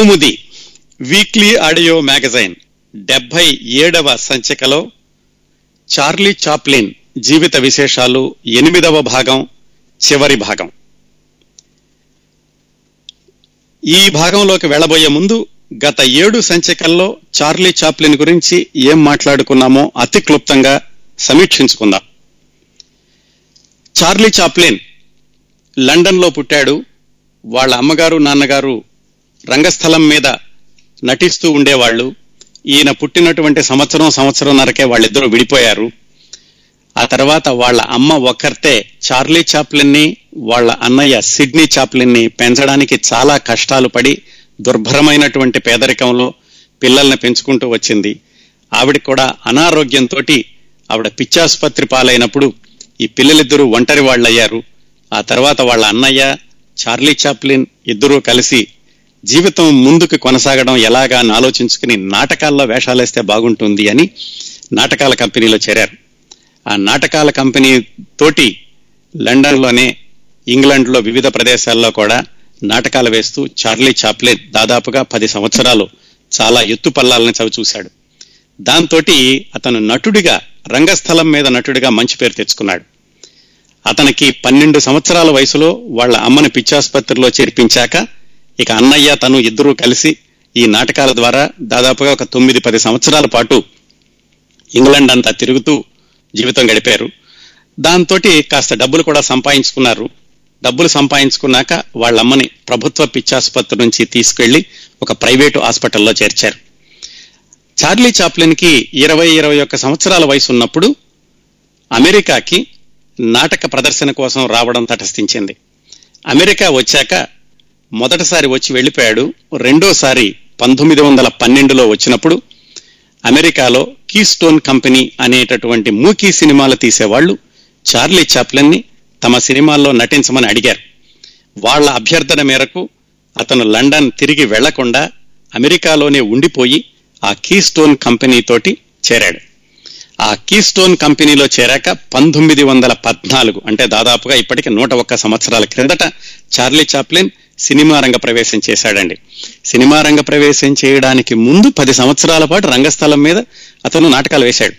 కౌముది weekly audio magazine డెబ్బై ఏడవ సంచికలో చార్లీ చాప్లిన్ జీవిత విశేషాలు ఎనిమిదవ భాగం చివరి భాగం. ఈ భాగంలోకి వెళ్ళబోయే ముందు గత ఏడు సంచికల్లో చార్లీ చాప్లిన్ గురించి ఏం మాట్లాడుకున్నామో అతి క్లుప్తంగా సమీక్షించుకుందాం. చార్లీ చాప్లిన్ లండన్లో పుట్టాడు. వాళ్ళ అమ్మగారు నాన్నగారు రంగస్థలం మీద నటిస్తూ ఉండేవాళ్ళు. ఈయన పుట్టినటువంటి సంవత్సరం సంవత్సరంన్నరకే వాళ్ళిద్దరూ విడిపోయారు. ఆ తర్వాత వాళ్ళ అమ్మ ఒక్కరితే చార్లీ చాప్లిన్ని వాళ్ళ అన్నయ్య సిడ్నీ చాప్లిన్ని పెంచడానికి చాలా కష్టాలు పడి దుర్భరమైనటువంటి పేదరికంలో పిల్లల్ని పెంచుకుంటూ వచ్చింది. ఆవిడ కూడా అనారోగ్యంతో ఆవిడ పిచ్చాసుపత్రి పాలైనప్పుడు ఈ పిల్లలిద్దరూ ఒంటరి వాళ్ళయ్యారు. ఆ తర్వాత వాళ్ళ అన్నయ్య చార్లీ చాప్లిన్ ఇద్దరూ కలిసి జీవితం ముందుకు కొనసాగడం ఎలాగా అని ఆలోచించుకుని నాటకాల్లో వేషాలేస్తే బాగుంటుంది అని నాటకాల కంపెనీలో చేరారు. ఆ నాటకాల కంపెనీ తోటి లండన్లోనే ఇంగ్లాండ్లో వివిధ ప్రదేశాల్లో కూడా నాటకాలు వేస్తూ చార్లీ చాప్లిన్ దాదాపుగా పది సంవత్సరాలు చాలా ఎత్తు పల్లాలని చవి చూశాడు. దాంతో అతను నటుడిగా రంగస్థలం మీద నటుడిగా మంచి పేరు తెచ్చుకున్నాడు. అతనికి పన్నెండు సంవత్సరాల వయసులో వాళ్ళ అమ్మని పిచ్చాసుపత్రిలో చేర్పించాక ఇక అన్నయ్య తను ఇద్దరూ కలిసి ఈ నాటకాల ద్వారా దాదాపుగా ఒక తొమ్మిది పది సంవత్సరాల పాటు ఇంగ్లాండ్ అంతా తిరుగుతూ జీవితం గడిపారు. దాంతో కాస్త డబ్బులు కూడా సంపాదించుకున్నారు. డబ్బులు సంపాదించుకున్నాక వాళ్ళ అమ్మని ప్రభుత్వ పిచ్చాసుపత్రి నుంచి తీసుకెళ్ళి ఒక ప్రైవేటు హాస్పిటల్లో చేర్చారు. చార్లీ చాప్లిన్కి ఇరవై ఇరవై ఒక్క సంవత్సరాల వయసు ఉన్నప్పుడు అమెరికాకి నాటక ప్రదర్శన కోసం రావడం తటస్థించింది. అమెరికా వచ్చాక మొదటిసారి వచ్చి వెళ్ళిపోయాడు. రెండోసారి పంతొమ్మిది వందల పన్నెండులో వచ్చినప్పుడు అమెరికాలో కీస్టోన్ కంపెనీ అనేటటువంటి మూకీ సినిమాలు తీసేవాళ్ళు చార్లీ చాప్లన్ని తమ సినిమాల్లో నటించమని అడిగారు. వాళ్ళ అభ్యర్థన మేరకు అతను లండన్ తిరిగి వెళ్ళకుండా అమెరికాలోనే ఉండిపోయి ఆ కీస్టోన్ కంపెనీ తోటి చేరాడు. ఆ కీస్టోన్ కంపెనీలో చేరాక పంతొమ్మిది వందల పద్నాలుగు అంటే దాదాపుగా ఇప్పటికి నూట ఒక్క సంవత్సరాల క్రిందట చార్లీ చాప్లిన్ సినిమా రంగ ప్రవేశం చేశాడండి. సినిమా రంగ ప్రవేశం చేయడానికి ముందు పది సంవత్సరాల పాటు రంగస్థలం మీద అతను నాటకాలు వేశాడు.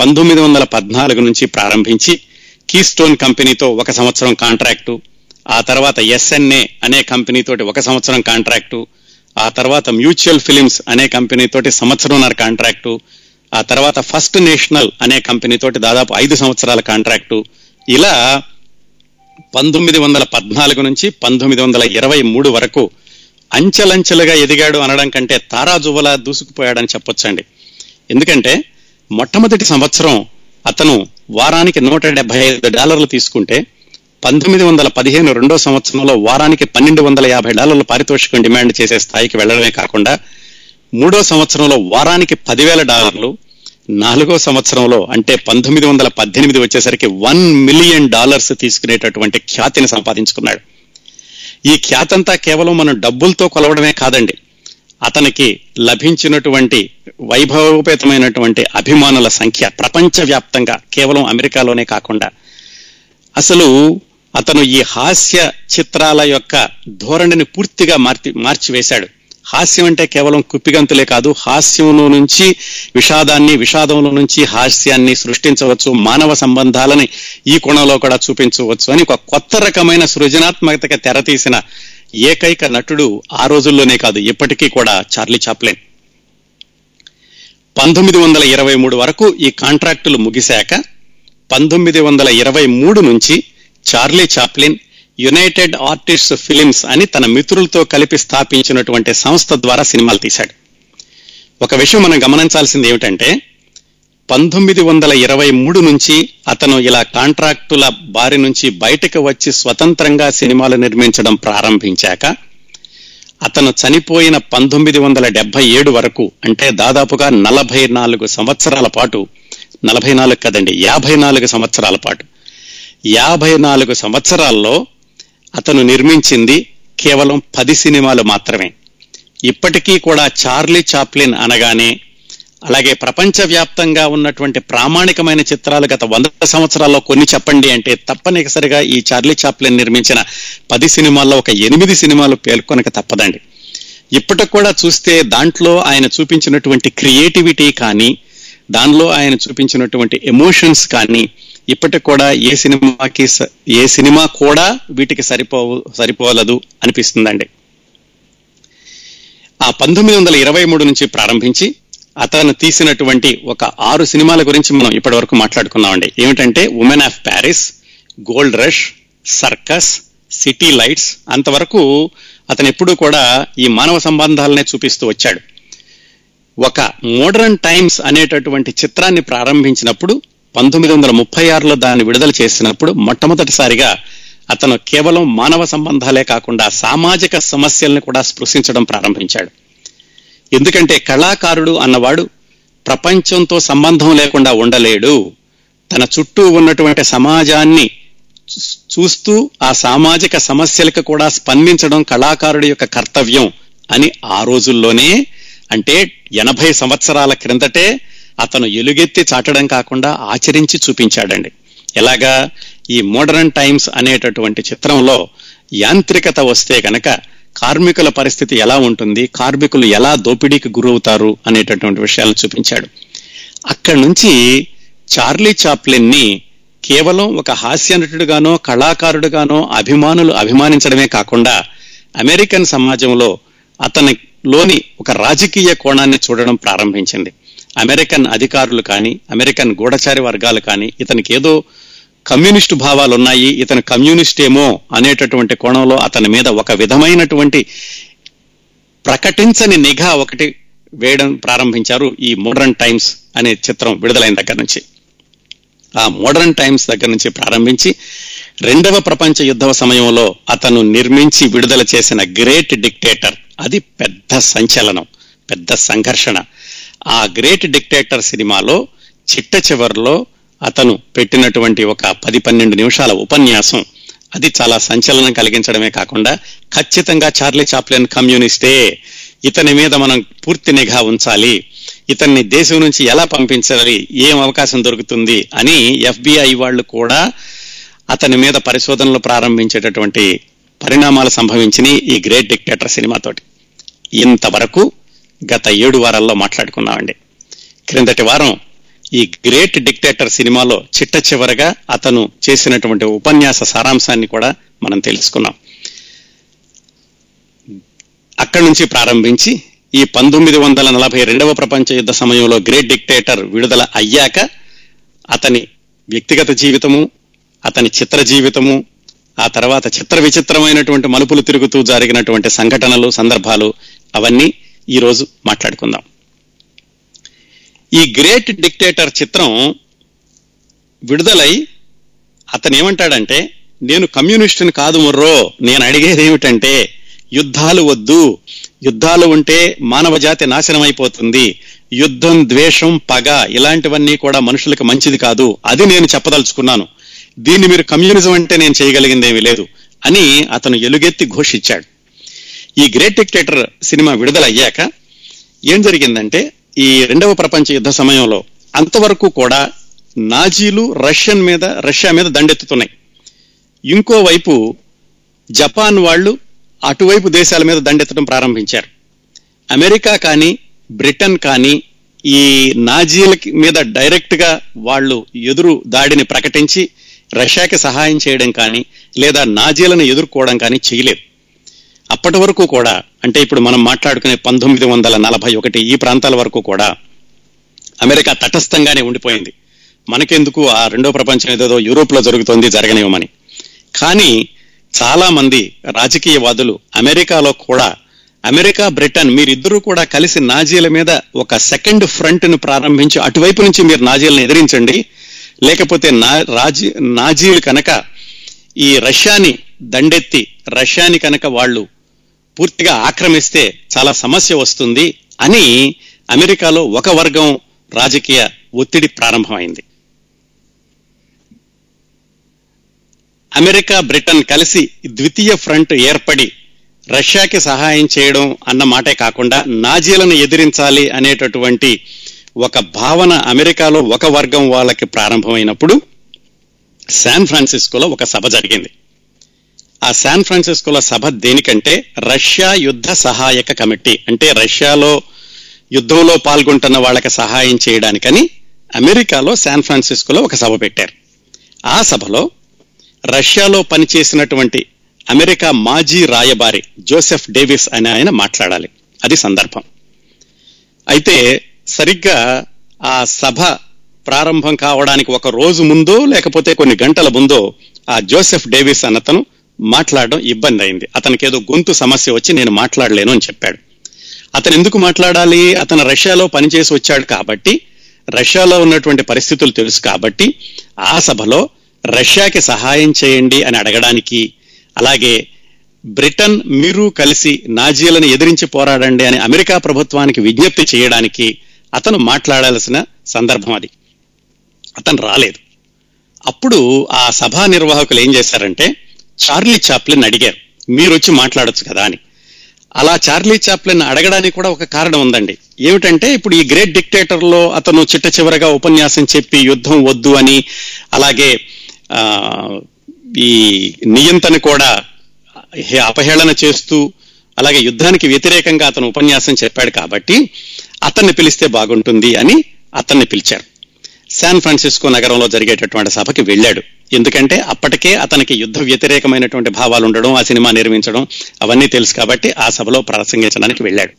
పంతొమ్మిది వందల పద్నాలుగు నుంచి ప్రారంభించి కీస్టోన్ కంపెనీతో ఒక సంవత్సరం కాంట్రాక్టు ఆ తర్వాత ఎస్ఎన్ఏ అనే కంపెనీతోటి ఒక సంవత్సరం కాంట్రాక్టు ఆ తర్వాత మ్యూచువల్ ఫిలిమ్స్ అనే కంపెనీతోటి సంవత్సరంన్నర కాంట్రాక్టు ఆ తర్వాత ఫస్ట్ నేషనల్ అనే కంపెనీతోటి దాదాపు ఐదు సంవత్సరాల కాంట్రాక్టు. ఇలా పంతొమ్మిది వందల పద్నాలుగు నుంచి పంతొమ్మిది వందల ఇరవై మూడు వరకు అంచెలంచెలుగా ఎదిగాడు అనడం కంటే తారాజువలా దూసుకుపోయాడని చెప్పొచ్చండి. ఎందుకంటే మొట్టమొదటి సంవత్సరం అతను వారానికి నూట డెబ్బై ఐదు డాలర్లు తీసుకుంటే పంతొమ్మిది వందల పదిహేను రెండో సంవత్సరంలో వారానికి పన్నెండు వందల యాభై డాలర్ల పారితోషికం డిమాండ్ చేసే స్థాయికి వెళ్ళడమే కాకుండా మూడో సంవత్సరంలో వారానికి పదివేల డాలర్లు నాలుగో సంవత్సరంలో అంటే పంతొమ్మిది వందల పద్దెనిమిది వచ్చేసరికి వన్ మిలియన్ డాలర్స్ తీసుకునేటటువంటి ఖ్యాతిని సంపాదించుకున్నాడు. ఈ ఖ్యాతంతా కేవలం మనం డబ్బులతో కొలవడమే కాదండి. అతనికి లభించినటువంటి వైభవోపేతమైనటువంటి అభిమానుల సంఖ్య ప్రపంచవ్యాప్తంగా కేవలం అమెరికాలోనే కాకుండా. అసలు అతను ఈ హాస్య చిత్రాల యొక్క ధోరణిని పూర్తిగా మార్చి మార్చివేశాడు. హాస్యం అంటే కేవలం కుప్పిగంతులే కాదు హాస్యంలో నుంచి విషాదాన్ని విషాదంలో నుంచి హాస్యాన్ని సృష్టించవచ్చు మానవ సంబంధాలని ఈ కోణంలో కూడా చూపించవచ్చు అని ఒక కొత్త రకమైన సృజనాత్మకతకి తెరతీసిన ఏకైక నటుడు ఆ రోజుల్లోనే కాదు ఇప్పటికీ కూడా చార్లీ చాప్లెన్. పంతొమ్మిది వందల ఇరవై మూడు వరకు ఈ కాంట్రాక్టులు ముగిశాక పంతొమ్మిది వందల ఇరవై మూడు నుంచి Charlie Chaplin United Artist Films అని తన మిత్రులతో కలిపి స్థాపించినటువంటి సంస్థ ద్వారా సినిమాలు తీశాడు. ఒక విషయం మనం గమనించాల్సింది ఏమిటంటే పంతొమ్మిది వందల ఇరవై మూడు నుంచి అతను ఇలా కాంట్రాక్టుల బారి నుంచి బయటకు వచ్చి స్వతంత్రంగా సినిమాలు నిర్మించడం ప్రారంభించాక అతను చనిపోయిన పంతొమ్మిది వందల డెబ్బై ఏడు వరకు అంటే దాదాపుగా నలభై నాలుగు సంవత్సరాల పాటు నలభై నాలుగు కదండి యాభై నాలుగు సంవత్సరాల పాటు యాభై నాలుగు సంవత్సరాల్లో అతను నిర్మించింది కేవలం పది సినిమాలు మాత్రమే. ఇప్పటికీ కూడా చార్లీ చాప్లిన్ అనగానే అలాగే ప్రపంచవ్యాప్తంగా ఉన్నటువంటి ప్రామాణికమైన చిత్రాలు గత వంద సంవత్సరాల్లో కొన్ని చెప్పండి అంటే తప్పనిసరిగా ఈ చార్లీ చాప్లిన్ నిర్మించిన పది సినిమాల్లో ఒక ఎనిమిది సినిమాలు పేర్కొనక తప్పదండి. ఇప్పటికి కూడా చూస్తే దాంట్లో ఆయన చూపించినటువంటి క్రియేటివిటీ కానీ దానిలో ఆయన చూపించినటువంటి ఎమోషన్స్ కానీ ఇప్పటికి కూడా ఏ సినిమాకి ఏ సినిమా కూడా వీటికి సరిపోవు సరిపోలదు అనిపిస్తుందండి. ఆ పంతొమ్మిది వందల ఇరవై మూడు నుంచి ప్రారంభించి అతను తీసినటువంటి ఒక ఆరు సినిమాల గురించి మనం ఇప్పటి వరకు మాట్లాడుకున్నామండి. ఏమిటంటే woman of Paris Gold Rush Circus City Lights అంతవరకు అతను ఎప్పుడూ కూడా ఈ మానవ సంబంధాలనే చూపిస్తూ వచ్చాడు. ఒక మోడర్న్ టైమ్స్ అనేటటువంటి చిత్రాన్ని ప్రారంభించినప్పుడు పంతొమ్మిది వందల ముప్పై ఆరులో దాన్ని విడుదల చేసినప్పుడు మొట్టమొదటిసారిగా అతను కేవలం మానవ సంబంధాలే కాకుండా సామాజిక సమస్యల్ని కూడా స్పృశించడం ప్రారంభించాడు. ఎందుకంటే కళాకారుడు అన్నవాడు ప్రపంచంతో సంబంధం లేకుండా ఉండలేడు. తన చుట్టూ ఉన్నటువంటి సమాజాన్ని చూస్తూ ఆ సామాజిక సమస్యలకు కూడా స్పందించడం కళాకారుడి యొక్క కర్తవ్యం అని ఆ రోజుల్లోనే అంటే ఎనభై సంవత్సరాల క్రిందటే అతను ఎలుగెత్తి చాటడం కాకుండా ఆచరించి చూపించాడండి. ఎలాగా? ఈ మోడర్న్ టైమ్స్ అనేటటువంటి చిత్రంలో యాంత్రికత వస్తే గనక కార్మికుల పరిస్థితి ఎలా ఉంటుంది? కార్మికులు ఎలా దోపిడీకి గురవుతారు? అనేటటువంటి విషయాలను చూపించాడు. అక్కడి నుంచి చార్లీ చాప్లిన్ని కేవలం ఒక హాస్య నటుడుగానో కళాకారుడుగానో అభిమానులు అభిమానించడమే కాకుండా అమెరికన్ సమాజంలో అతనిలోని ఒక రాజకీయ కోణాన్ని చూడడం ప్రారంభించింది. అమెరికన్ అధికారులు కానీ అమెరికన్ గూఢచారి వర్గాలు కానీ ఇతనికి ఏదో కమ్యూనిస్టు భావాలు ఉన్నాయి ఇతను కమ్యూనిస్ట్ ఏమో అనేటటువంటి కోణంలో అతని మీద ఒక విధమైనటువంటి ప్రకటించని నిఘా ఒకటి వేయడం ప్రారంభించారు ఈ మోడర్న్ టైమ్స్ అనే చిత్రం విడుదలైన దగ్గర నుంచి. ఆ మోడర్న్ టైమ్స్ దగ్గర నుంచి ప్రారంభించి రెండవ ప్రపంచ యుద్ధ సమయంలో అతను నిర్మించి విడుదల చేసిన గ్రేట్ డిక్టేటర్. అది పెద్ద సంచలనం పెద్ద సంఘర్షణ. ఆ గ్రేట్ డిక్టేటర్ సినిమాలో చిట్ట చివరిలో అతను పెట్టినటువంటి ఒక పది పన్నెండు నిమిషాల ఉపన్యాసం. అది చాలా సంచలనం కలిగించడమే కాకుండా ఖచ్చితంగా చార్లీ చాప్లిన్ కమ్యూనిస్టే ఇతని మీద మనం పూర్తి నిఘా ఉంచాలి ఇతన్ని దేశం నుంచి ఎలా పంపించాలి ఏం అవకాశం దొరుకుతుంది అని ఎఫ్బిఐ వాళ్ళు కూడా అతని మీద పరిశోధనలు ప్రారంభించేటటువంటి పరిణామాలు సంభవించినాయి ఈ గ్రేట్ డిక్టేటర్ సినిమాతోటి. ఇంతవరకు గత ఏడు వారాల్లో మాట్లాడుకున్నామండి. క్రిందటి వారం ఈ గ్రేట్ డిక్టేటర్ సినిమాలో చిట్ట చివరగా అతను చేసినటువంటి ఉపన్యాస సారాంశాన్ని కూడా మనం తెలుసుకున్నాం. అక్కడి నుంచి ప్రారంభించి ఈ పంతొమ్మిది వందల నలభై రెండవ ప్రపంచ యుద్ధ సమయంలో గ్రేట్ డిక్టేటర్ విడుదల అయ్యాక అతని వ్యక్తిగత జీవితము అతని చిత్ర జీవితము ఆ తర్వాత చిత్ర విచిత్రమైనటువంటి మలుపులు తిరుగుతూ జరిగినటువంటి సంఘటనలు సందర్భాలు అవన్నీ ఈ రోజు మాట్లాడుకుందాం. ఈ గ్రేట్ డిక్టేటర్ చిత్రం విడుదలై అతను ఏమంటాడంటే నేను కమ్యూనిస్టుని కాదు ముర్రో నేను అడిగేది ఏమిటంటే యుద్ధాలు వద్దు. యుద్ధాలు ఉంటే మానవ జాతి నాశనం అయిపోతుంది. యుద్ధం ద్వేషం పగ ఇలాంటివన్నీ కూడా మనుషులకు మంచిది కాదు. అది నేను చెప్పదలుచుకున్నాను. దీన్ని మీరు కమ్యూనిజం అంటే నేను చేయగలిగిందేమీ లేదు అని అతను ఎలుగెత్తి ఘోషించాడు. ఈ గ్రేట్ డిక్టేటర్ సినిమా విడుదలయ్యాక ఏం జరిగిందంటే ఈ రెండవ ప్రపంచ యుద్ధ సమయంలో అంతవరకు కూడా నాజీలు రష్యన్ మీద రష్యా మీద దండెత్తుతున్నాయి. ఇంకోవైపు జపాన్ వాళ్ళు అటువైపు దేశాల మీద దండెత్తడం ప్రారంభించారు. అమెరికా కానీ బ్రిటన్ కానీ ఈ నాజీల మీద డైరెక్ట్గా వాళ్ళు ఎదురు దాడిని ప్రకటించి రష్యాకి సహాయం చేయడం కానీ లేదా నాజీలను ఎదుర్కోవడం కానీ చేయలేదు. అప్పటి వరకు కూడా అంటే ఇప్పుడు మనం మాట్లాడుకునే పంతొమ్మిది వందల నలభై ఒకటి ఈ ప్రాంతాల వరకు కూడా అమెరికా తటస్థంగానే ఉండిపోయింది. మనకెందుకు ఆ రెండో ప్రపంచం ఏదేదో యూరోప్లో జరుగుతోంది జరగనివ్వమని. కానీ చాలా మంది రాజకీయవాదులు అమెరికాలో కూడా అమెరికా బ్రిటన్ మీరిద్దరూ కూడా కలిసి నాజీల మీద ఒక సెకండ్ ఫ్రంట్ను ప్రారంభించి అటువైపు నుంచి మీరు నాజీలను ఎదిరించండి. లేకపోతే నా రాజీ నాజీలు కనుక ఈ రష్యాని దండెత్తి రష్యాని కనుక వాళ్ళు పూర్తిగా ఆక్రమిస్తే చాలా సమస్య వస్తుంది అని అమెరికాలో ఒక వర్గం రాజకీయ ఒత్తిడి ప్రారంభమైంది. అమెరికా బ్రిటన్ కలిసి ద్వితీయ ఫ్రంట్ ఏర్పడి రష్యాకి సహాయం చేయడం అన్న మాటే కాకుండా నాజీలను ఎదిరించాలి అనేటటువంటి ఒక భావన అమెరికాలో ఒక వర్గం వాళ్ళకి ప్రారంభమైనప్పుడు శాన్ ఫ్రాన్సిస్కోలో ఒక సభ జరిగింది. ఆ శాన్ ఫ్రాన్సిస్కోల సభ దేనికంటే రష్యా యుద్ధ సహాయక కమిటీ అంటే రష్యాలో యుద్ధంలో పాల్గొంటున్న వాళ్ళకి సహాయం చేయడానికని అమెరికాలో శాన్ ఫ్రాన్సిస్కోలో ఒక సభ పెట్టారు. ఆ సభలో రష్యాలో పనిచేసినటువంటి అమెరికా మాజీ రాయబారి జోసెఫ్ డేవిస్ అనే ఆయన మాట్లాడాలి. అది సందర్భం. అయితే సరిగ్గా ఆ సభ ప్రారంభం కావడానికి ఒక రోజు ముందో లేకపోతే కొన్ని గంటల ముందో ఆ జోసెఫ్ డేవిస్ అన్నతను మాట్లాడడం ఇబ్బంది అయింది. అతనికి ఏదో గొంతు సమస్య వచ్చి నేను మాట్లాడలేను అని చెప్పాడు. అతను ఎందుకు మాట్లాడాలి? అతను రష్యాలో పనిచేసి వచ్చాడు కాబట్టి రష్యాలో ఉన్నటువంటి పరిస్థితులు తెలుసు కాబట్టి ఆ సభలో రష్యాకి సహాయం చేయండి అని అడగడానికి అలాగే బ్రిటన్ మీరు కలిసి నాజీలను ఎదిరించి పోరాడండి అని అమెరికా ప్రభుత్వానికి విజ్ఞప్తి చేయడానికి అతను మాట్లాడాల్సిన సందర్భం అది. అతను రాలేదు. అప్పుడు ఆ సభా నిర్వాహకులు ఏం చేశారంటే చార్లీ చాప్లిన్ అడిగారు మీరు వచ్చి మాట్లాడొచ్చు కదా అని. అలా చార్లీ చాప్లిన్ అడగడానికి కూడా ఒక కారణం ఉందండి. ఏమిటంటే ఇప్పుడు ఈ గ్రేట్ డిక్టేటర్లో అతను చిట్ట చివరగా ఉపన్యాసం చెప్పి యుద్ధం వద్దు అని అలాగే ఆ ఈ నియంతను కూడా అపహేళన చేస్తూ అలాగే యుద్ధానికి వ్యతిరేకంగా అతను ఉపన్యాసం చెప్పాడు కాబట్టి అతన్ని పిలిస్తే బాగుంటుంది అని అతన్ని పిలిచారు. శాన్ ఫ్రాన్సిస్కో నగరంలో జరిగేటటువంటి సభకి వెళ్ళాడు. ఎందుకంటే అప్పటికే అతనికి యుద్ధ వ్యతిరేకమైనటువంటి భావాలు ఉండడం ఆ సినిమా నిర్మించడం అవన్నీ తెలుసు కాబట్టి ఆ సభలో ప్రసంగించడానికి వెళ్ళాడు.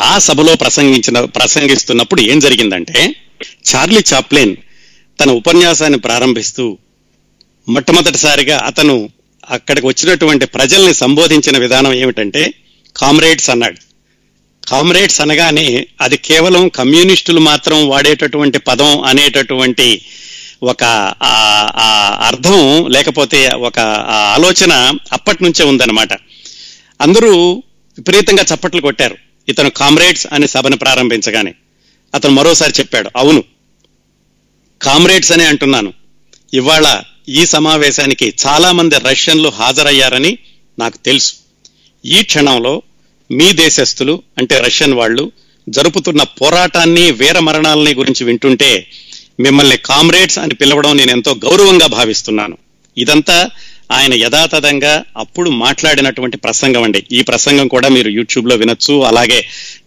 ఆ సభలో ప్రసంగించిన ప్రసంగిస్తున్నప్పుడు ఏం జరిగిందంటే చార్లీ చాప్లిన్ తన ఉపన్యాసాన్ని ప్రారంభిస్తూ మొట్టమొదటిసారిగా అతను అక్కడికి వచ్చినటువంటి ప్రజల్ని సంబోధించిన విధానం ఏమిటంటే కామ్రేడ్స్ అన్నాడు. కామ్రేడ్స్ అనగానే అది కేవలం కమ్యూనిస్టులు మాత్రం వాడేటటువంటి పదం అనేటటువంటి ఒక అర్థం లేకపోతే ఒక ఆలోచన అప్పటి నుంచే ఉందన్నమాట. అందరూ విపరీతంగా చప్పట్లు కొట్టారు. ఇతను కామ్రేడ్స్ అనే సభను ప్రారంభించగానే. అతను మరోసారి చెప్పాడు అవును కామ్రేడ్స్ అనే అంటున్నాను. ఇవాళ ఈ సమావేశానికి చాలామంది రష్యన్లు హాజరయ్యారని నాకు తెలుసు. ఈ క్షణంలో మీ దేశస్థులు అంటే రష్యన్ వాళ్ళు జరుపుతున్న పోరాటాన్ని వీర మరణాలని గురించి వింటుంటే మిమ్మల్ని కామ్రేడ్స్ అని పిలవడం నేను ఎంతో గౌరవంగా భావిస్తున్నాను. ఇదంతా ఆయన యథాతథంగా అప్పుడు మాట్లాడినటువంటి ప్రసంగం అండి. ఈ ప్రసంగం కూడా మీరు యూట్యూబ్లో వినొచ్చు. అలాగే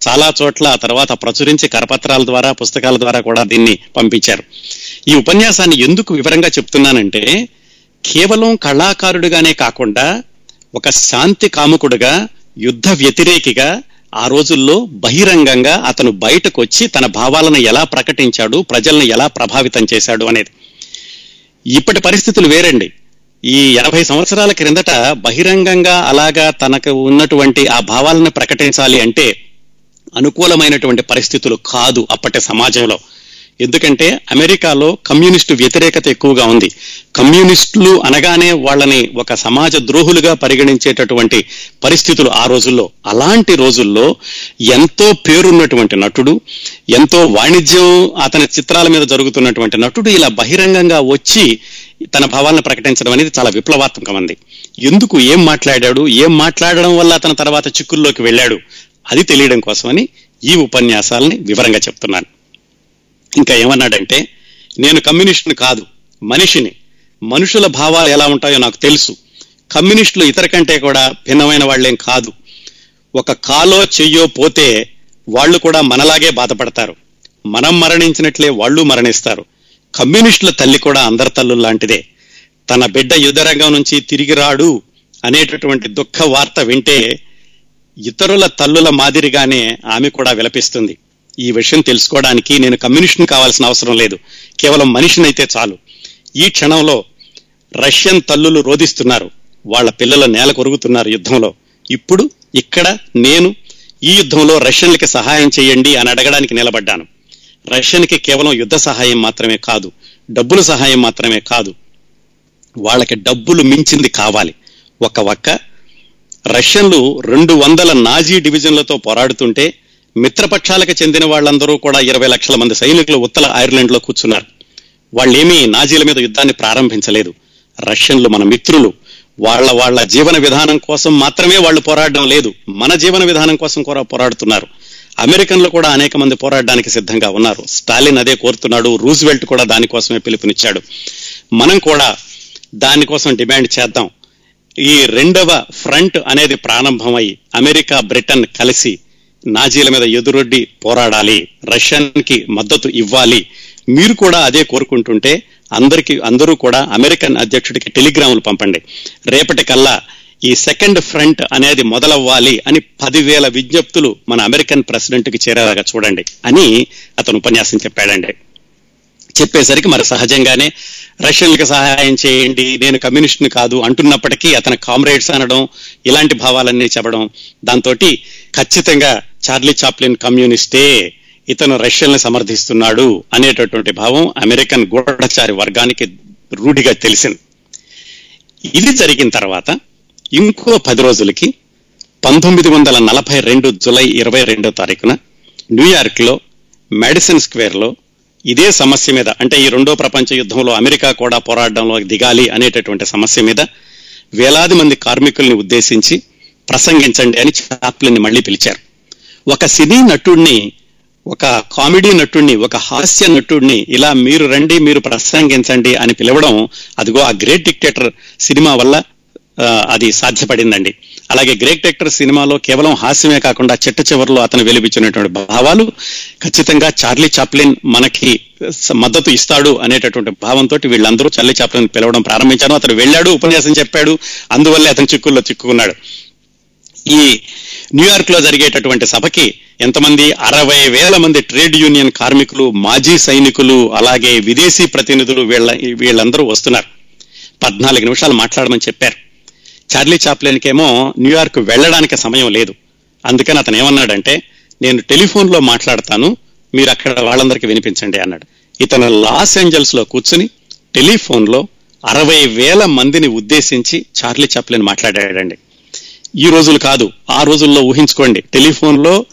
చాలా చోట్ల ఆ తర్వాత ప్రచురించి కరపత్రాల ద్వారా పుస్తకాల ద్వారా కూడా దీన్ని పంపించారు. ఈ ఉపన్యాసాన్ని ఎందుకు వివరంగా చెప్తున్నానంటే కేవలం కళాకారుడిగానే కాకుండా ఒక శాంతి కాముకుడుగా యుద్ధ వ్యతిరేకిగా ఆ రోజుల్లో బహిరంగంగా అతను బయటకు వచ్చి తన భావాలను ఎలా ప్రకటించాడు ప్రజలను ఎలా ప్రభావితం చేశాడు అనేది. ఇప్పటి పరిస్థితులు వేరండి. ఈ ఎనభై సంవత్సరాల క్రిందట బహిరంగంగా అలాగా తనకు ఉన్నటువంటి ఆ భావాలను ప్రకటించాలి అంటే అనుకూలమైనటువంటి పరిస్థితులు కాదు అప్పటి సమాజంలో. ఎందుకంటే అమెరికాలో కమ్యూనిస్టు వ్యతిరేకత ఎక్కువగా ఉంది. కమ్యూనిస్టులు అనగానే వాళ్ళని ఒక సమాజ ద్రోహులుగా పరిగణించేటటువంటి పరిస్థితులు ఆ రోజుల్లో. అలాంటి రోజుల్లో ఎంతో పేరున్నటువంటి నటుడు ఎంతో వాణిజ్యం అతని చిత్రాల మీద జరుగుతున్నటువంటి నటుడు ఇలా బహిరంగంగా వచ్చి తన భావాలను ప్రకటించడం అనేది చాలా విప్లవాత్మకమంది ఎందుకు ఏం మాట్లాడాడు? ఏం మాట్లాడడం వల్ల అతను తర్వాత చిక్కుల్లోకి వెళ్ళాడు? అది తెలియడం కోసమని ఈ ఉపన్యాసాలని వివరంగా చెప్తున్నాను. ఇంకా ఏమన్నాడంటే నేను కమ్యూనిస్టుని కాదు మనిషిని. మనుషుల భావాలు ఎలా ఉంటాయో నాకు తెలుసు. కమ్యూనిస్టులు ఇతర కంటే కూడా భిన్నమైన వాళ్ళేం కాదు. ఒక కాలో చెయ్యో పోతే వాళ్ళు కూడా మనలాగే బాధపడతారు. మనం మరణించినట్లే వాళ్ళు మరణిస్తారు. కమ్యూనిస్టుల తల్లి కూడా అందరి తల్లు లాంటిదే. తన బిడ్డ యుద్ధరంగం నుంచి తిరిగి రాడు అనేటటువంటి దుఃఖ వార్త వింటే ఇతరుల తల్లుల మాదిరిగానే ఆమె కూడా విలపిస్తుంది. ఈ విషయం తెలుసుకోవడానికి నేను కమ్యూనిస్ట్ని కావాల్సిన అవసరం లేదు. కేవలం మనిషినైతే చాలు. ఈ క్షణంలో రష్యన్ తల్లులు రోధిస్తున్నారు. వాళ్ళ పిల్లల నేల కొరుగుతున్నారు యుద్ధంలో. ఇప్పుడు ఇక్కడ నేను ఈ యుద్ధంలో రష్యన్లకి సహాయం చేయండి అని అడగడానికి నిలబడ్డాను. రష్యన్కి కేవలం యుద్ధ సహాయం మాత్రమే కాదు డబ్బుల సహాయం మాత్రమే కాదు. వాళ్ళకి డబ్బులు మించింది కావాలి. ఒక ఒక్క రష్యన్లు రెండు వందల నాజీ డివిజన్లతో పోరాడుతుంటే మిత్రపక్షాలకు చెందిన వాళ్ళందరూ కూడా ఇరవై లక్షల మంది సైనికులు ఉత్తర ఐర్లాండ్లో కూర్చున్నారు. వాళ్ళేమీ నాజీల మీద యుద్ధాన్ని ప్రారంభించలేదు. రష్యన్లు మన మిత్రులు. వాళ్ళ వాళ్ళ జీవన విధానం కోసం మాత్రమే వాళ్ళు పోరాడడం లేదు. మన జీవన విధానం కోసం కూడా పోరాడుతున్నారు. అమెరికన్లు కూడా అనేక మంది పోరాడడానికి సిద్ధంగా ఉన్నారు. స్టాలిన్ అదే కోరుతున్నాడు. రూజ్వెల్ట్ కూడా దానికోసమే పిలుపునిచ్చాడు. మనం కూడా దానికోసం డిమాండ్ చేద్దాం. ఈ రెండవ ఫ్రంట్ అనేది ప్రారంభమై అమెరికా బ్రిటన్ కలిసి నాజీల మీద ఎదురొడ్డి పోరాడాలి రష్యాకి మద్దతు ఇవ్వాలి. మీరు కూడా అదే కోరుకుంటుంటే అందరికి అందరూ కూడా అమెరికన్ అధ్యక్షుడికి టెలిగ్రాములు పంపండి. రేపటి కల్లా ఈ సెకండ్ ఫ్రంట్ అనేది మొదలవ్వాలి అని పదివేల విజ్ఞప్తులు మన అమెరికన్ ప్రెసిడెంట్కి చేరేలాగా చూడండి అని అతను ఉపన్యాసం చెప్పాడండి. చెప్పేసరికి మరి సహజంగానే రష్యన్లకు సహాయం చేయండి నేను కమ్యూనిస్ట్ని కాదు అంటున్నప్పటికీ అతని కామ్రేడ్స్ అనడం ఇలాంటి భావాలన్నీ చెప్పడం దాంతో ఖచ్చితంగా చార్లీ చాప్లిన్ కమ్యూనిస్టే ఇతను రష్యల్ని సమర్థిస్తున్నాడు అనేటటువంటి భావం అమెరికన్ గూఢచారి వర్గానికి రూఢిగా తెలిసింది. ఇది జరిగిన తర్వాత ఇంకో పది రోజులకి పంతొమ్మిది వందల నలభై రెండు జులై ఇరవై రెండో తారీఖున న్యూయార్క్లో మెడిసిన్ స్క్వేర్లో ఇదే సమస్య మీద అంటే ఈ రెండో ప్రపంచ యుద్ధంలో అమెరికా కూడా పోరాడడంలో దిగాలి అనేటటువంటి సమస్య మీద వేలాది మంది కార్మికుల్ని ఉద్దేశించి ప్రసంగించండి అని చాప్లిన్ మళ్ళీ పిలిచారు. ఒక సినీ నటుడిని ఒక కామెడీ నటుడిని ఒక హాస్య నటుడిని ఇలా మీరు రండి మీరు ప్రసంగించండి అని పిలవడం అదిగో ఆ గ్రేట్ డిక్టేటర్ సినిమా వల్ల అది సాధ్యపడిందండి. అలాగే గ్రేట్ డిక్టేటర్ సినిమాలో కేవలం హాస్యమే కాకుండా చిట్ట చివరిలో అతను వెలిపించినటువంటి భావాలు ఖచ్చితంగా చార్లీ చాప్లిన్ మనకి మద్దతు ఇస్తాడు అనేటటువంటి భావంతో వీళ్ళందరూ చార్లీ చాప్లిన్ పిలవడం ప్రారంభించారు. అతను వెళ్ళాడు ఉపన్యాసం చెప్పాడు అందువల్లే అతను చిక్కుల్లో చిక్కుకున్నాడు. ఈ న్యూయార్క్లో జరిగేటటువంటి సభకి ఎంతమంది? అరవై వేల మంది ట్రేడ్ యూనియన్ కార్మికులు మాజీ సైనికులు అలాగే విదేశీ ప్రతినిధులు వీళ్ళ వీళ్ళందరూ వస్తున్నారు. పద్నాలుగు నిమిషాలు మాట్లాడమని చెప్పారు. చార్లీ చాప్లెన్కేమో న్యూయార్క్ వెళ్ళడానికి సమయం లేదు. అందుకని అతను ఏమన్నాడంటే నేను టెలిఫోన్లో మాట్లాడతాను మీరు అక్కడ వాళ్ళందరికీ వినిపించండి అన్నాడు. ఇతను లాస్ ఏంజల్స్లో కూర్చుని టెలిఫోన్లో అరవై వేల మందిని ఉద్దేశించి చార్లీ చాప్లెన్ మాట్లాడాడండి. ఈ రోజులు కాదు ఆ రోజుల్లో ఊహించుకోండి. టెలిఫోన్లో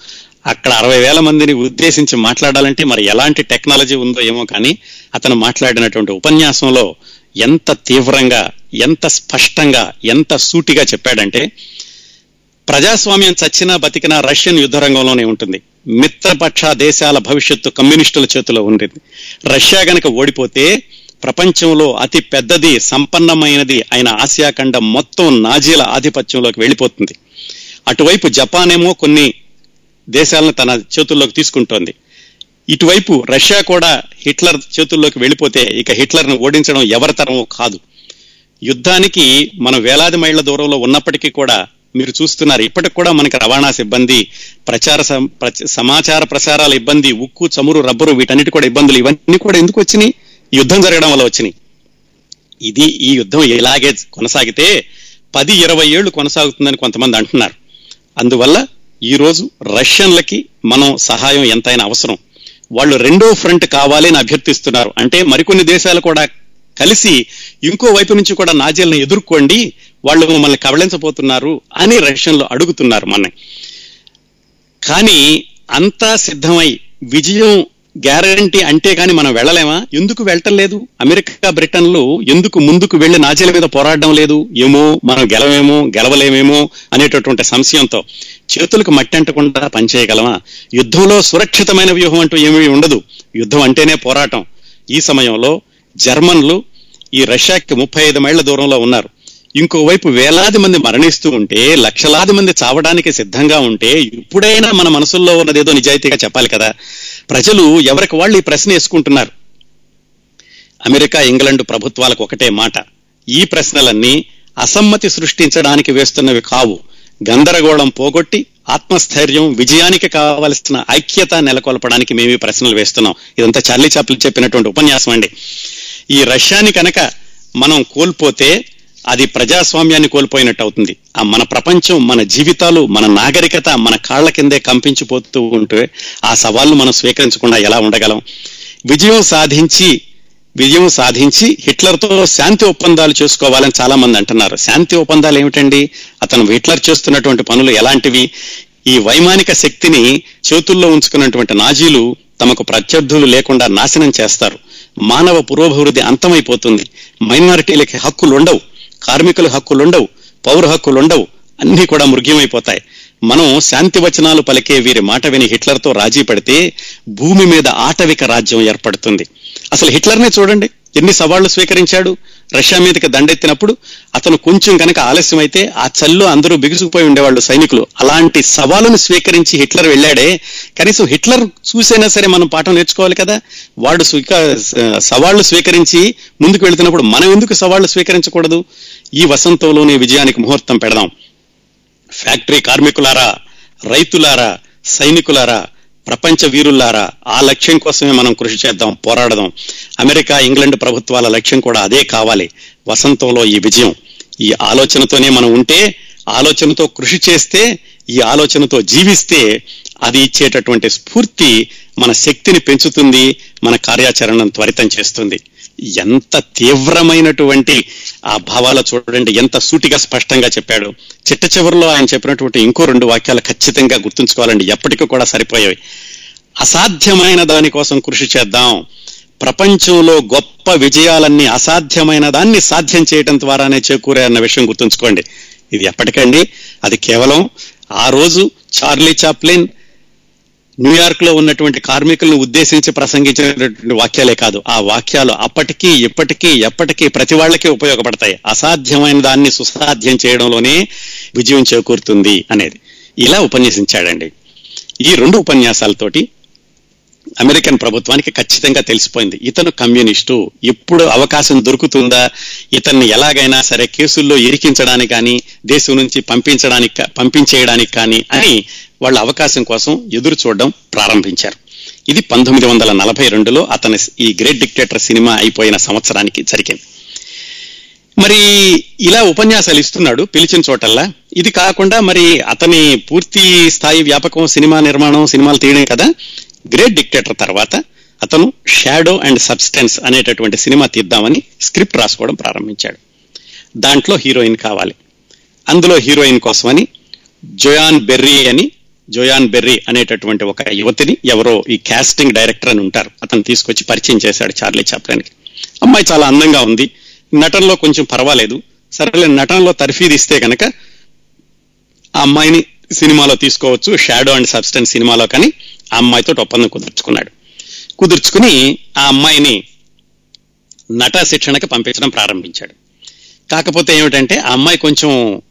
అక్కడ అరవై వేల మందిని ఉద్దేశించి మాట్లాడాలంటే మరి ఎలాంటి టెక్నాలజీ ఉందో ఏమో కానీ అతను మాట్లాడినటువంటి ఉపన్యాసంలో ఎంత తీవ్రంగా ఎంత స్పష్టంగా ఎంత సూటిగా చెప్పాడంటే ప్రజాస్వామ్యం చచ్చినా బతికినా రష్యన్ యుద్ధ రంగంలోనే ఉంటుంది. మిత్రపక్ష దేశాల భవిష్యత్తు కమ్యూనిస్టుల చేతిలో ఉండేది. రష్యా గనక ఓడిపోతే ప్రపంచంలో అతి పెద్దది సంపన్నమైనది అయిన ఆసియా ఖండం మొత్తం నాజీల ఆధిపత్యంలోకి వెళ్ళిపోతుంది. అటువైపు జపాన్ ఏమో కొన్ని దేశాలను తన చేతుల్లోకి తీసుకుంటోంది. ఇటువైపు రష్యా కూడా హిట్లర్ చేతుల్లోకి వెళ్ళిపోతే ఇక హిట్లర్ను ఓడించడం ఎవరి తరమో కాదు. యుద్ధానికి మనం వేలాది మైళ్ళ దూరంలో ఉన్నప్పటికీ కూడా మీరు చూస్తున్నారు ఇప్పటికి కూడా మనకి రవాణా సిబ్బంది ప్రచార సం- సమాచార ప్రసారాల ఇబ్బంది ఉక్కు చమురు రబ్బరు వీటన్నిటి కూడా ఇబ్బందులు ఇవన్నీ కూడా ఎందుకు వచ్చినాయి? యుద్ధం జరగడం వల్ల వచ్చినాయి. ఇది ఈ యుద్ధం ఇలాగే కొనసాగితే పది ఇరవై ఏళ్ళు కొనసాగుతుందని కొంతమంది అంటున్నారు. అందువల్ల ఈ రోజు రష్యన్లకి మనం సహాయం ఎంతైనా అవసరం. వాళ్ళు రెండో ఫ్రంట్ కావాలి అని అభ్యర్థిస్తున్నారు. అంటే మరికొన్ని దేశాలు కూడా కలిసి ఇంకో వైపు నుంచి కూడా నాజీలను ఎదుర్కోండి వాళ్ళు మమ్మల్ని కవలించబోతున్నారు అని రష్యన్లు అడుగుతున్నారు మన కానీ అంతా సిద్ధమై విజయం గ్యారంటీ అంటే కానీ మనం వెళ్ళలేమా? ఎందుకు వెళ్ళటం లేదు? అమెరికా బ్రిటన్లు ఎందుకు ముందుకు వెళ్ళి నాజీల మీద పోరాడడం లేదు? ఏమో మనం గెలవేమో గెలవలేమేమో అనేటటువంటి సంశయంతో. చేతులకు మట్టి అంటకుండా పనిచేయగలమా? యుద్ధంలో సురక్షితమైన వ్యూహం అంటూ ఏమీ ఉండదు. యుద్ధం అంటేనే పోరాటం. ఈ సమయంలో జర్మన్లు ఈ రష్యాకి ముప్పై ఐదు మైళ్ళ దూరంలో ఉన్నారు. ఇంకోవైపు వేలాది మంది మరణిస్తూ ఉంటే లక్షలాది మంది చావడానికి సిద్ధంగా ఉంటే ఇప్పుడైనా మన మనసుల్లో ఉన్నదేదో నిజాయితీగా చెప్పాలి కదా. ప్రజలు ఎవరికి వాళ్ళు ఈ ప్రశ్న వేసుకుంటున్నారు? అమెరికా ఇంగ్లాండ్ ప్రభుత్వాలకు ఒకటే మాట. ఈ ప్రశ్నలన్నీ అసమ్మతి సృష్టించడానికి వేస్తున్నవి కావు. గందరగోళం పోగొట్టి ఆత్మస్థైర్యం విజయానికి కావలసిన ఐక్యత నెలకొల్పడానికి మేము ప్రశ్నలు వేస్తున్నాం. ఇదంతా చార్లీ చాప్లు చెప్పినటువంటి ఉపన్యాసం అండి. ఈ రష్యాని కనుక మనం కోల్పోతే అది ప్రజాస్వామ్యాన్ని కోల్పోయినట్టు అవుతుంది. ఆ మన ప్రపంచం మన జీవితాలు మన నాగరికత మన కాళ్ళ కిందే కంపించిపోతూ ఉంటే ఆ సవాళ్ళు మనం స్వీకరించకుండా ఎలా ఉండగలం? విజయం సాధించి విజయం సాధించి హిట్లర్తో శాంతి ఒప్పందాలు చేసుకోవాలని చాలా మంది అంటున్నారు. శాంతి ఒప్పందాలు ఏమిటండి? అతను హిట్లర్ చేస్తున్నటువంటి పనులు ఎలాంటివి? ఈ వైమానిక శక్తిని చేతుల్లో ఉంచుకున్నటువంటి నాజీలు తమకు ప్రత్యర్థులు లేకుండా నాశనం చేస్తారు. మానవ పురోభివృద్ధి అంతమైపోతుంది. మైనారిటీలకి హక్కులు ఉండవు. కార్మికుల హక్కులు ఉండవు. పౌర హక్కులు ఉండవు. అన్ని కూడా మృగ్యమైపోతాయి. మనం శాంతి వచనాలు పలికే వీరి మాట విని హిట్లర్తో రాజీ పడితే భూమి మీద ఆటవిక రాజ్యం ఏర్పడుతుంది. అసలు హిట్లర్నే చూడండి. ఎన్ని సవాళ్ళు స్వీకరించాడు. రష్యా మీదకి దండెత్తినప్పుడు అతను కొంచెం కనుక ఆలస్యం అయితే ఆ చల్లో అందరూ బిగుసుకుపోయి ఉండేవాళ్ళు సైనికులు. అలాంటి సవాలును స్వీకరించి హిట్లర్ వెళ్ళాడే. కనీసం హిట్లర్ చూసైనా సరే మనం పాఠం నేర్చుకోవాలి కదా. వాడు స్వీక- సవాళ్ళు స్వీకరించి ముందుకు వెళ్తున్నప్పుడు మనం ఎందుకు సవాళ్ళు స్వీకరించకూడదు? ఈ వసంతంలోనే విజయానికి ముహూర్తం పెడదాం. ఫ్యాక్టరీ కార్మికులారా రైతులారా సైనికులారా ప్రపంచ వీరుల్లారా ఆ లక్ష్యం కోసమే మనం కృషి చేద్దాం పోరాడదాం. అమెరికా ఇంగ్లాండ్ ప్రభుత్వాల లక్ష్యం కూడా అదే కావాలి. వసంతంలో ఈ విజయం. ఈ ఆలోచనతోనే మనం ఉంటే ఆలోచనతో కృషి చేస్తే ఈ ఆలోచనతో జీవిస్తే అది ఇచ్చేటటువంటి స్ఫూర్తి మన శక్తిని పెంచుతుంది మన కార్యాచరణను త్వరితం చేస్తుంది. ఎంత తీవ్రమైనటువంటి ఆ భావాలు చూడండి. ఎంత సూటిగా స్పష్టంగా చెప్పాడు. చిట్ట చివరిలో ఆయన చెప్పినటువంటి ఇంకో రెండు వాక్యాలు ఖచ్చితంగా గుర్తుంచుకోవాలండి. ఎప్పటికీ కూడా సరిపోయేవి. అసాధ్యమైన దానికోసం కృషి చేద్దాం. ప్రపంచంలో గొప్ప విజయాలన్నీ అసాధ్యమైన దాన్ని సాధ్యం చేయడం ద్వారానే చేకూరే అన్న విషయం గుర్తుంచుకోండి. ఇది ఎప్పటికండి? అది కేవలం ఆ రోజు చార్లీ చాప్లిన్ న్యూయార్క్లో ఉన్నటువంటి కార్మికులను ఉద్దేశించి ప్రసంగించినటువంటి వాక్యాలే కాదు. ఆ వాక్యాలు అప్పటికీ ఇప్పటికీ ఎప్పటికీ ప్రతి వాళ్ళకి ఉపయోగపడతాయి. అసాధ్యమైన దాన్ని సుసాధ్యం చేయడంలోనే విజయం చేకూరుతుంది అనేది. ఇలా ఉపన్యసించాడండి. ఈ రెండు ఉపన్యాసాలతోటి అమెరికన్ ప్రభుత్వానికి ఖచ్చితంగా తెలిసిపోయింది. ఇతను కమ్యూనిస్టు. ఎప్పుడు అవకాశం దొరుకుతుందా? ఇతన్ని ఎలాగైనా సరే కేసుల్లో ఇరికించడానికి కానీ దేశం నుంచి పంపించడానికి పంపించేయడానికి కానీ అని వాళ్ళ అవకాశం కోసం ఎదురు చూడడం ప్రారంభించారు. ఇది పంతొమ్మిది వందల నలభై రెండులో అతని ఈ గ్రేట్ డిక్టేటర్ సినిమా అయిపోయిన సంవత్సరానికి జరిగింది. మరి ఇలా ఉపన్యాసాలు ఇస్తున్నాడు పిలిచిన చోటల్లా. ఇది కాకుండా మరి అతని పూర్తి స్థాయి వ్యాపకం సినిమా నిర్మాణం సినిమాలు తీయడం కదా. గ్రేట్ డిక్టేటర్ తర్వాత అతను షాడో అండ్ సబ్స్టెన్స్ అనేటటువంటి సినిమా తీద్దామని స్క్రిప్ట్ రాసుకోవడం ప్రారంభించాడు. దాంట్లో హీరోయిన్ కావాలి. అందులో హీరోయిన్ కోసమని జోయాన్ బెర్రీ అని జోయాన్ బెర్రీ అనేటటువంటి ఒక యువతిని ఎవరో ఈ కాస్టింగ్ డైరెక్టర్ అని ఉంటారు. అతను తీసుకొచ్చి పరిచయం చేశాడు చార్లీ చాప్లెన్కి అమ్మాయి చాలా అందంగా ఉంది. నటనలో కొంచెం పర్వాలేదు. సరేలే నటనలో తర్ఫీదు ఇస్తే కనుక ఆ అమ్మాయిని సినిమాలో తీసుకోవచ్చు. షాడో అండ్ సబ్స్టెన్స్ సినిమాలో కానీ ఆ అమ్మాయితో ఒప్పందం కుదుర్చుకున్నాడు. కుదుర్చుకుని ఆ అమ్మాయిని నట శిక్షణకి పంపించడం ప్రారంభించాడు. కాకపోతే ఏమిటంటే ఆ అమ్మాయి కొంచెం